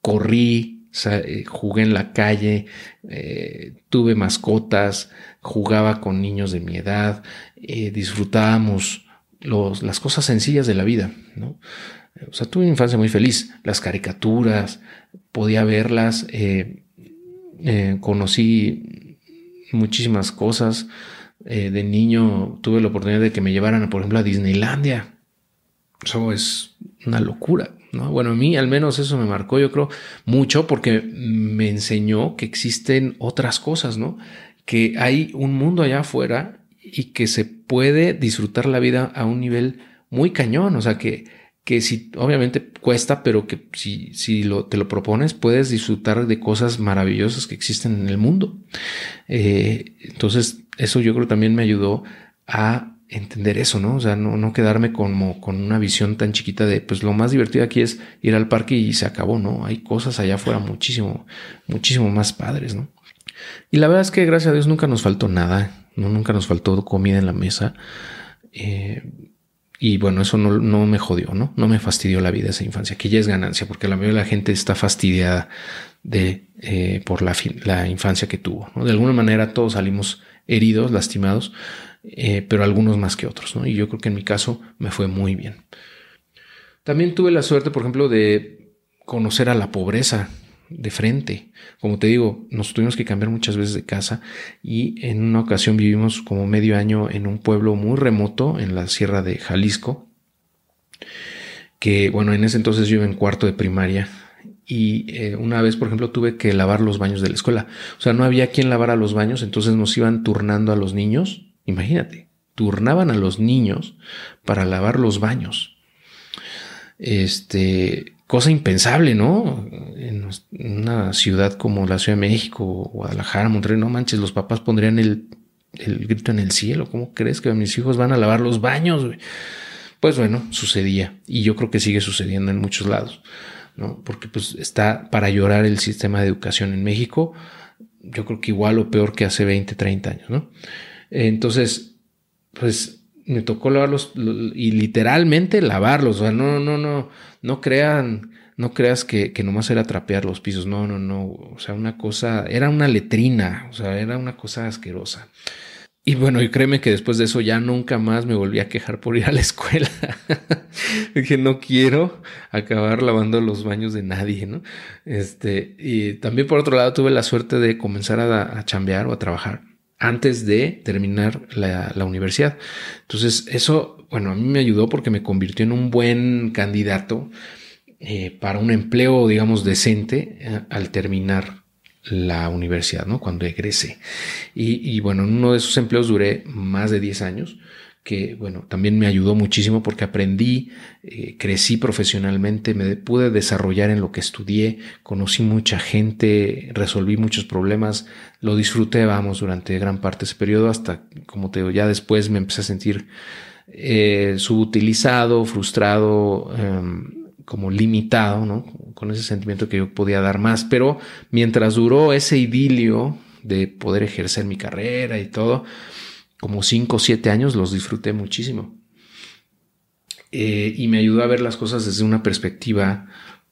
corrí, eh, jugué en la calle, eh, tuve mascotas, jugaba con niños de mi edad, disfrutábamos las cosas sencillas de la vida, ¿no? O sea, tuve una infancia muy feliz. Las caricaturas, podía verlas, eh, eh, conocí muchísimas cosas. Eh, de niño tuve la oportunidad de que me llevaran, por ejemplo, a Disneylandia. Eso es una locura, ¿no? Bueno, a mí al menos eso me marcó, yo creo, mucho porque me enseñó que existen otras cosas, ¿no? Que hay un mundo allá afuera y que se puede disfrutar la vida a un nivel muy cañón. O sea, que, que si obviamente cuesta, pero que si, si lo, te lo propones, puedes disfrutar de cosas maravillosas que existen en el mundo. Eh, entonces, eso yo creo también me ayudó a entender eso, ¿no? O sea, no, no quedarme como con una visión tan chiquita de, pues lo más divertido aquí es ir al parque y se acabó, ¿no? Hay cosas allá afuera muchísimo, muchísimo más padres, ¿no? Y la verdad es que gracias a Dios nunca nos faltó nada ¿no? Nunca nos faltó comida en la mesa. Eh, y bueno, eso no, me jodió, ¿no? No me fastidió la vida esa infancia, que ya es ganancia, porque la mayoría de la gente está fastidiada de, eh, por la, infancia que tuvo. ¿no? De alguna manera todos salimos heridos, lastimados, eh, pero algunos más que otros. ¿no? Y yo creo que en mi caso me fue muy bien. También tuve la suerte, por ejemplo, de conocer a la pobreza de frente. Como te digo, nos tuvimos que cambiar muchas veces de casa y en una ocasión vivimos como medio año en un pueblo muy remoto en la sierra de Jalisco, que bueno, en ese entonces yo iba en cuarto de primaria y eh, una vez, por ejemplo, tuve que lavar los baños de la escuela. O sea, no había quien lavara los baños, entonces nos iban turnando a los niños. Imagínate, turnaban a los niños para lavar los baños. Este, cosa impensable, ¿no? En una ciudad como la Ciudad de México, Guadalajara, Monterrey, no manches, los papás pondrían el, grito en el cielo. ¿Cómo crees que mis hijos van a lavar los baños? Pues bueno, sucedía y yo creo que sigue sucediendo en muchos lados, ¿no? Porque pues está para llorar el sistema de educación en México, yo creo que igual o peor que hace 20, 30 años, ¿no? Entonces, pues me tocó lavarlos y literalmente lavarlos. O sea, no, no, no, no crean, no creas que, que nomás era trapear los pisos. No, no, no. O sea, una cosa, era una letrina, o sea, era una cosa asquerosa. Y bueno, y créeme que después de eso ya nunca más me volví a quejar por ir a la escuela. Dije, no quiero acabar lavando los baños de nadie, ¿no? Este, y también por otro lado tuve la suerte de comenzar a, a chambear o a trabajar antes de terminar la, universidad. Entonces, eso, bueno, a mí me ayudó porque me convirtió en un buen candidato eh, para un empleo, digamos, decente eh, al terminar la universidad, ¿no? Cuando egresé. Y, y, bueno, en uno de esos empleos duré más de 10 años que bueno, también me ayudó muchísimo porque aprendí, eh, crecí profesionalmente, me pude desarrollar en lo que estudié, conocí mucha gente, resolví muchos problemas, lo disfruté, vamos, durante gran parte de ese periodo hasta, como te digo, ya después me empecé a sentir eh, subutilizado, frustrado, em, como limitado, ¿no? con ese sentimiento que yo podía dar más, pero mientras duró ese idilio de poder ejercer mi carrera y todo, como cinco o siete años los disfruté muchísimo. Eh, y me ayudó a ver las cosas desde una perspectiva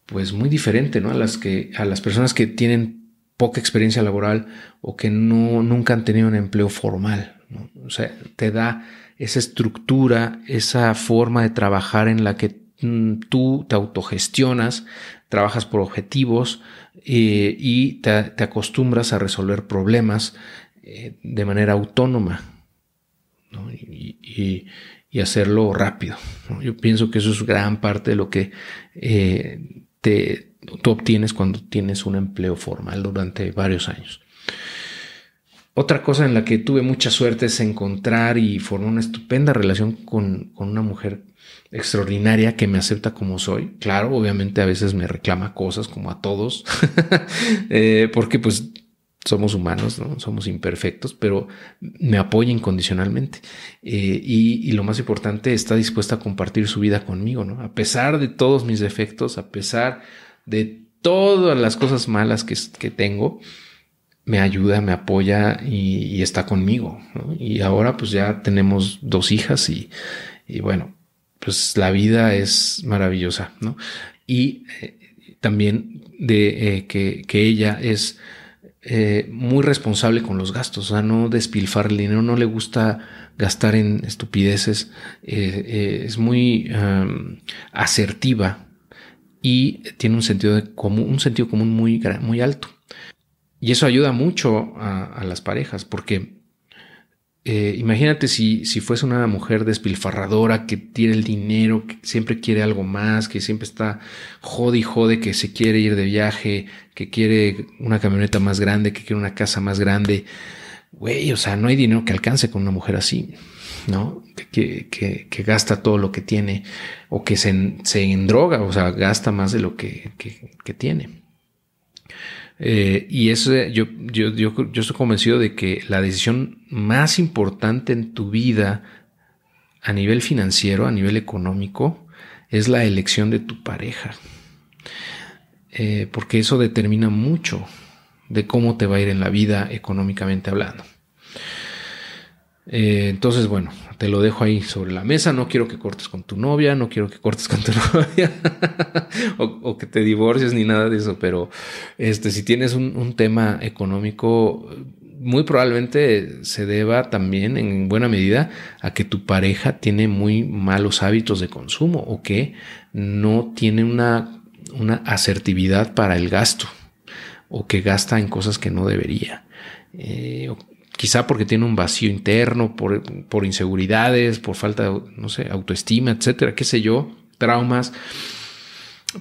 pues muy diferente, ¿no? A las que, a las personas que tienen poca experiencia laboral o que no, nunca han tenido un empleo formal. O sea, te da esa estructura, esa forma de trabajar en la que mm, tú te autogestionas, trabajas por objetivos eh, y te, acostumbras a resolver problemas eh, de manera autónoma y, hacerlo rápido. Yo pienso que eso es gran parte de lo que eh, te, tú obtienes cuando tienes un empleo formal durante varios años. Otra cosa en la que tuve mucha suerte es encontrar y formar una estupenda relación con, una mujer extraordinaria que me acepta como soy. Claro, obviamente a veces me reclama cosas como a todos, eh, porque pues somos humanos, ¿no? somos imperfectos, pero me apoya incondicionalmente. Eh, y, lo más importante, está dispuesta a compartir su vida conmigo, ¿no? A pesar de todos mis defectos, a pesar de todas las cosas malas que, que tengo, me ayuda, me apoya y, está conmigo. Y ahora pues ya tenemos dos hijas y, bueno, pues la vida es maravillosa, ¿no? Y eh, también de eh, que, ella es eh, muy responsable con los gastos, o sea, no despilfar el dinero, no le gusta gastar en estupideces, es muy asertiva y tiene un sentido de común, un sentido común muy, muy alto. Y eso ayuda mucho a, las parejas, porque eh, imagínate si, si fuese una mujer despilfarradora que tiene el dinero, que siempre quiere algo más, que siempre está jode y jode, que se quiere ir de viaje, que quiere una camioneta más grande, que quiere una casa más grande. Güey, o sea, no hay dinero que alcance con una mujer así, ¿no? Que, que, que gasta todo lo que tiene o que se, se endroga, o sea, gasta más de lo que, que tiene. Eh, y eso yo, yo, yo, yo estoy convencido de que la decisión más importante en tu vida a nivel financiero, a nivel económico, es la elección de tu pareja. Eh, porque eso determina mucho de cómo te va a ir en la vida económicamente hablando. Eh, entonces, bueno, te lo dejo ahí sobre la mesa. No quiero que cortes con tu novia, no quiero que cortes con tu novia o, que te divorcies ni nada de eso. Pero este, si tienes un, tema económico, muy probablemente se deba también en buena medida a que tu pareja tiene muy malos hábitos de consumo o que no tiene una, una asertividad para el gasto o que gasta en cosas que no debería. Eh, quizá porque tiene un vacío interno, por, por inseguridades, por falta de, no sé, autoestima, etcétera, qué sé yo, traumas,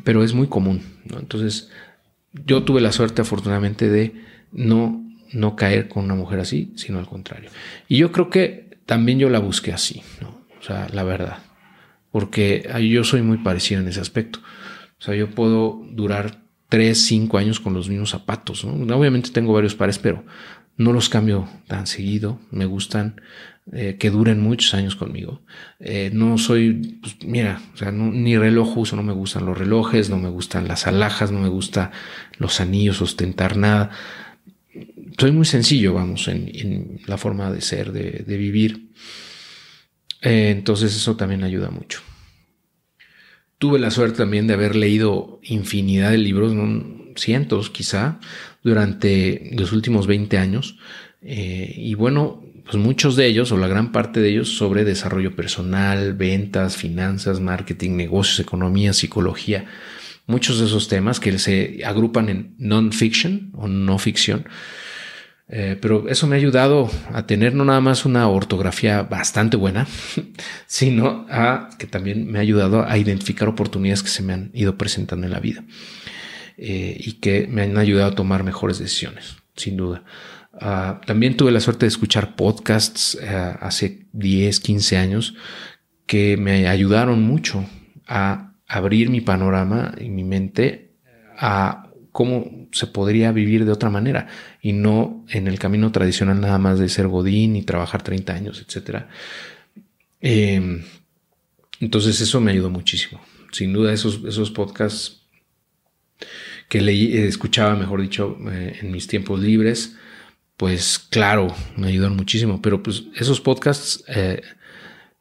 pero es muy común. Entonces, yo tuve la suerte, afortunadamente, de no, no caer con una mujer así, sino al contrario. Y yo creo que también yo la busqué así, ¿no? O sea, la verdad, porque yo soy muy parecido en ese aspecto. O sea, yo puedo durar tres, cinco años con los mismos zapatos. Obviamente tengo varios pares, pero no los cambio tan seguido, me gustan eh, que duren muchos años conmigo. Eh, no soy, pues, mira, o sea, ni reloj uso, no me gustan los relojes, no me gustan las alhajas, no me gusta los anillos, ostentar nada. Soy muy sencillo, vamos, en, la forma de ser, de, vivir. Eh, entonces eso también ayuda mucho. Tuve la suerte también de haber leído infinidad de libros, cientos quizá, durante los últimos 20 años. Eh, y bueno, pues muchos de ellos, o la gran parte de ellos, sobre desarrollo personal, ventas, finanzas, marketing, negocios, economía, psicología. Muchos de esos temas que se agrupan en non-fiction o no ficción. Eh, pero eso me ha ayudado a tener no nada más una ortografía bastante buena, sino a que también me ha ayudado a identificar oportunidades que se me han ido presentando en la vida. Eh, y que me han ayudado a tomar mejores decisiones, sin duda. Ah, también tuve la suerte de escuchar podcasts eh, hace 10, 15 años que me ayudaron mucho a abrir mi panorama y mi mente a cómo se podría vivir de otra manera y no en el camino tradicional nada más de ser godín y trabajar 30 años, etc. Em, entonces eso me ayudó muchísimo. Sin duda esos, esos podcasts que leí, eh, escuchaba, mejor dicho, eh, en mis tiempos libres, pues claro, me ayudan muchísimo, pero pues esos podcasts eh,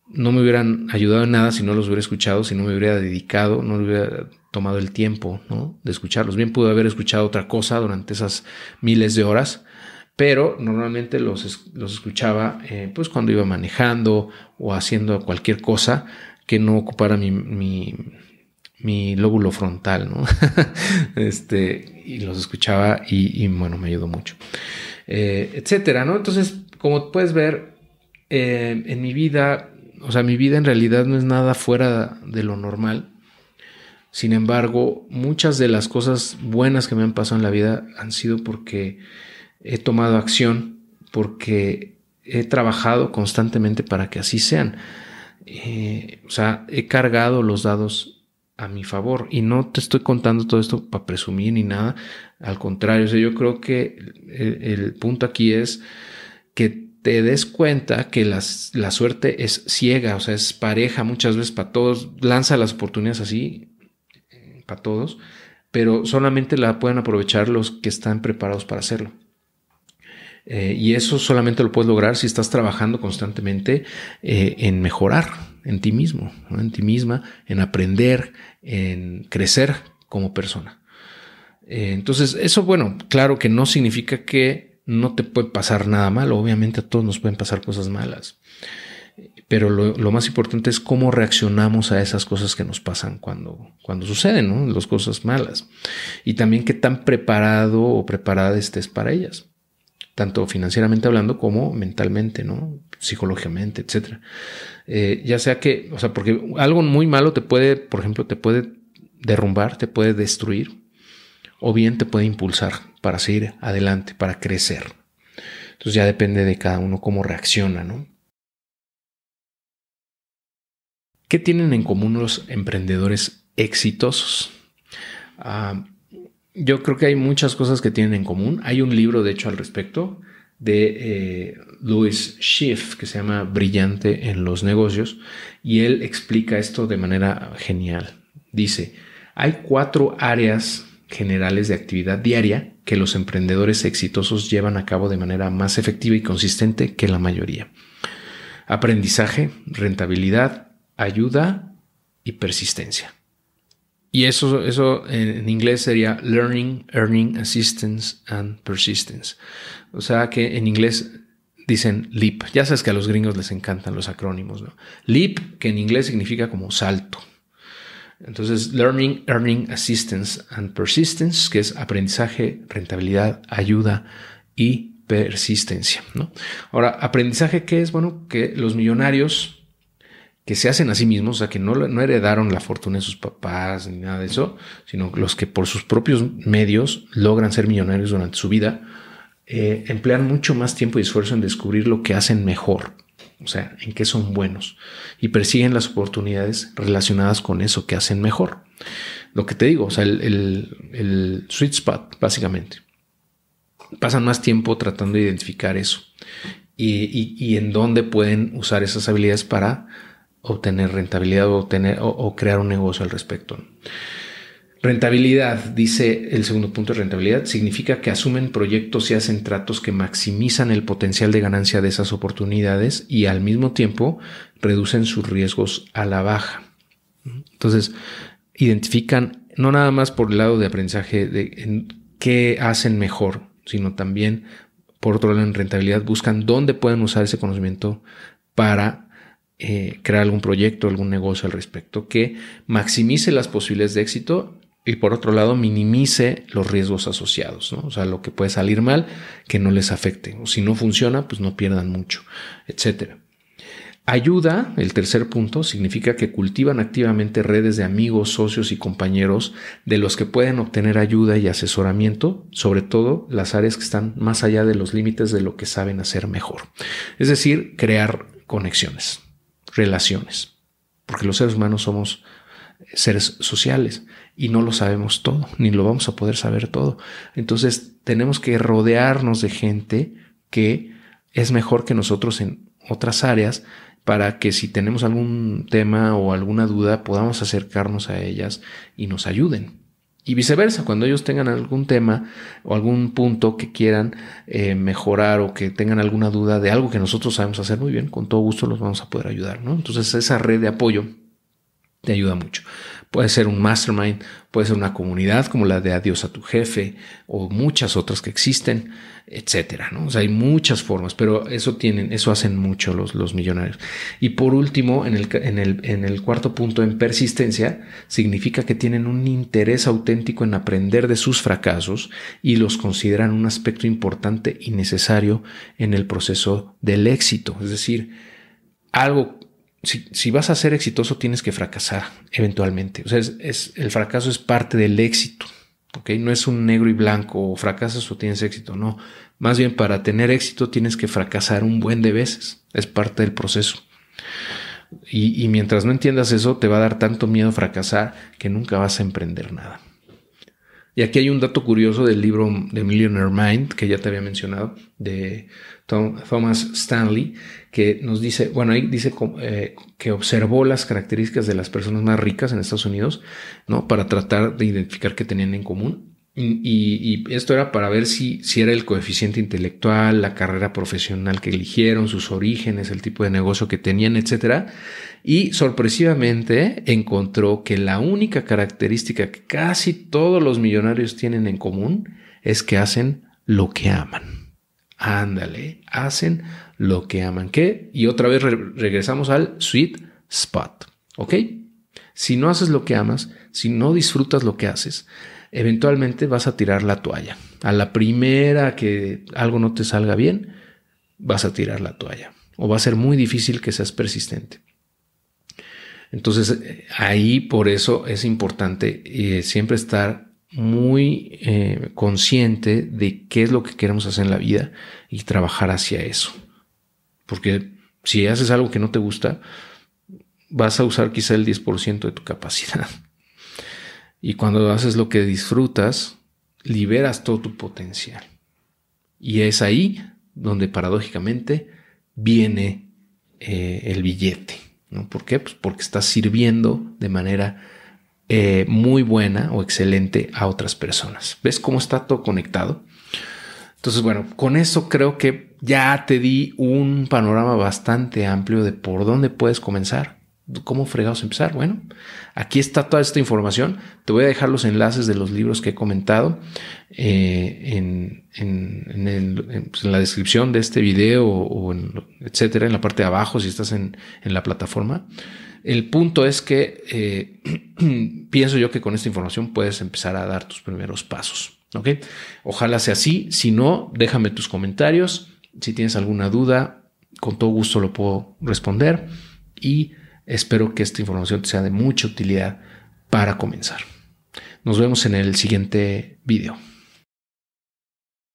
no me hubieran ayudado en nada si no los hubiera escuchado, si no me hubiera dedicado, no hubiera tomado el tiempo ¿no? de escucharlos. Bien pude haber escuchado otra cosa durante esas miles de horas, pero normalmente los, los escuchaba pues cuando iba manejando o haciendo cualquier cosa que no ocupara mi, lóbulo frontal, ¿no? este, y los escuchaba y, bueno, me ayudó mucho. Eh, etcétera, ¿no? Entonces, como puedes ver, eh, en mi vida, o sea, mi vida en realidad no es nada fuera de lo normal. Sin embargo, muchas de las cosas buenas que me han pasado en la vida han sido porque he tomado acción, porque he trabajado constantemente para que así sean. Eh, o sea, he cargado los dados a mi favor y no te estoy contando todo esto para presumir ni nada. Al contrario, yo creo que el, punto aquí es que te des cuenta que la suerte es ciega, o sea, es pareja muchas veces para todos, lanza las oportunidades así eh, para todos, pero solamente la pueden aprovechar los que están preparados para hacerlo. Eh, y eso solamente lo puedes lograr si estás trabajando constantemente eh, en mejorar en ti mismo, en ti misma, en aprender, en crecer como persona. Eh, entonces, eso, bueno, claro que no significa que no te puede pasar nada malo. Obviamente a todos nos pueden pasar cosas malas. Pero lo, más importante es cómo reaccionamos a esas cosas que nos pasan cuando, cuando suceden, ¿no? Las cosas malas. Y también qué tan preparado o preparada estés para ellas tanto financieramente hablando como mentalmente, ¿no? Psicológicamente, etcétera. Eh, ya sea que, o sea, porque algo muy malo te puede, por ejemplo, te puede derrumbar, te puede destruir, o bien te puede impulsar para seguir adelante, para crecer. Entonces ya depende de cada uno cómo reacciona, ¿no? ¿Qué tienen en común los emprendedores exitosos? Ah, yo creo que hay muchas cosas que tienen en común. Hay un libro, de hecho, al respecto de eh, Louis Schiff que se llama Brillante en los negocios y él explica esto de manera genial. Dice, hay cuatro áreas generales de actividad diaria que los emprendedores exitosos llevan a cabo de manera más efectiva y consistente que la mayoría. Aprendizaje, rentabilidad, ayuda y persistencia. Y eso, eso en inglés sería Learning, Earning, Assistance and Persistence. O sea que en inglés dicen LEAP. Ya sabes que a los gringos les encantan los acrónimos, ¿no? LEAP, que en inglés significa como salto. Entonces, Learning, Earning, Assistance and Persistence, que es aprendizaje, rentabilidad, ayuda y persistencia, ¿no? Ahora, aprendizaje, ¿qué es? Bueno, que los millonarios que se hacen a sí mismos, o sea, que no, no, heredaron la fortuna de sus papás ni nada de eso, sino los que por sus propios medios logran ser millonarios durante su vida, eh, emplean mucho más tiempo y esfuerzo en descubrir lo que hacen mejor, o sea, en qué son buenos, y persiguen las oportunidades relacionadas con eso que hacen mejor. Lo que te digo, o sea, el, sweet spot, básicamente. Pasan más tiempo tratando de identificar eso y, y en dónde pueden usar esas habilidades para obtener rentabilidad o, o, crear un negocio al respecto. Rentabilidad, dice el segundo punto de rentabilidad, significa que asumen proyectos y hacen tratos que maximizan el potencial de ganancia de esas oportunidades y al mismo tiempo reducen sus riesgos a la baja. Entonces, identifican no nada más por el lado de aprendizaje de qué hacen mejor, sino también por otro lado en rentabilidad buscan dónde pueden usar ese conocimiento para eh, crear algún proyecto, algún negocio al respecto que maximice las posibilidades de éxito y por otro lado minimice los riesgos asociados, ¿no? O sea, lo que puede salir mal, que no les afecte. O si no funciona, pues no pierdan mucho, etcétera. Ayuda, el tercer punto, significa que cultivan activamente redes de amigos, socios y compañeros de los que pueden obtener ayuda y asesoramiento, sobre todo las áreas que están más allá de los límites de lo que saben hacer mejor. Es decir, crear conexiones relaciones, porque los seres humanos somos seres sociales y no lo sabemos todo, ni lo vamos a poder saber todo. Entonces tenemos que rodearnos de gente que es mejor que nosotros en otras áreas para que si tenemos algún tema o alguna duda podamos acercarnos a ellas y nos ayuden. Y viceversa, cuando ellos tengan algún tema o algún punto que quieran eh, mejorar o que tengan alguna duda de algo que nosotros sabemos hacer muy bien, con todo gusto los vamos a poder ayudar. Entonces esa red de apoyo te ayuda mucho. Puede ser un mastermind, puede ser una comunidad como la de Adiós a tu jefe o muchas otras que existen, etcétera. ¿no? O sea, hay muchas formas, pero eso tienen, eso hacen mucho los, los millonarios. Y por último, en el, en, el, en el cuarto punto, en persistencia, significa que tienen un interés auténtico en aprender de sus fracasos y los consideran un aspecto importante y necesario en el proceso del éxito. Es decir, algo si, vas a ser exitoso, tienes que fracasar eventualmente. O sea, es, el fracaso es parte del éxito. ¿ok? No es un negro y blanco, o fracasas o tienes éxito. No. Más bien, para tener éxito tienes que fracasar un buen de veces. Es parte del proceso. Y, y mientras no entiendas eso, te va a dar tanto miedo fracasar que nunca vas a emprender nada. Y aquí hay un dato curioso del libro de Millionaire Mind, que ya te había mencionado, de Thomas Stanley, que nos dice, bueno, ahí dice eh, que observó las características de las personas más ricas en Estados Unidos, ¿no? Para tratar de identificar qué tenían en común. Y, esto era para ver si, si era el coeficiente intelectual, la carrera profesional que eligieron, sus orígenes, el tipo de negocio que tenían, etcétera. Y sorpresivamente encontró que la única característica que casi todos los millonarios tienen en común es que hacen lo que aman. Ándale, hacen lo que aman. ¿Qué? Y otra vez regresamos al sweet spot. ¿Ok? Si no haces lo que amas, si no disfrutas lo que haces, eventualmente vas a tirar la toalla. A la primera que algo no te salga bien, vas a tirar la toalla. O va a ser muy difícil que seas persistente. Entonces, ahí por eso es importante eh, siempre estar muy eh, consciente de qué es lo que queremos hacer en la vida y trabajar hacia eso. Porque si haces algo que no te gusta, vas a usar quizá el 10% de tu capacidad. Y cuando haces lo que disfrutas, liberas todo tu potencial. Y es ahí donde paradójicamente viene eh, el billete. ¿no? ¿Por qué? Pues porque estás sirviendo de manera eh, muy buena o excelente a otras personas. ¿Ves cómo está todo conectado? Entonces, bueno, con eso creo que ya te di un panorama bastante amplio de por dónde puedes comenzar. ¿Cómo fregados empezar? Bueno, aquí está toda esta información. Te voy a dejar los enlaces de los libros que he comentado eh, en, pues, en, la descripción de este video o, etcétera, en la parte de abajo si estás en, la plataforma. El punto es que eh, pienso yo que con esta información puedes empezar a dar tus primeros pasos. ¿ok? Ojalá sea así. Si no, déjame tus comentarios. Si tienes alguna duda, con todo gusto lo puedo responder. Y Espero que esta información te sea de mucha utilidad para comenzar. Nos vemos en el siguiente video.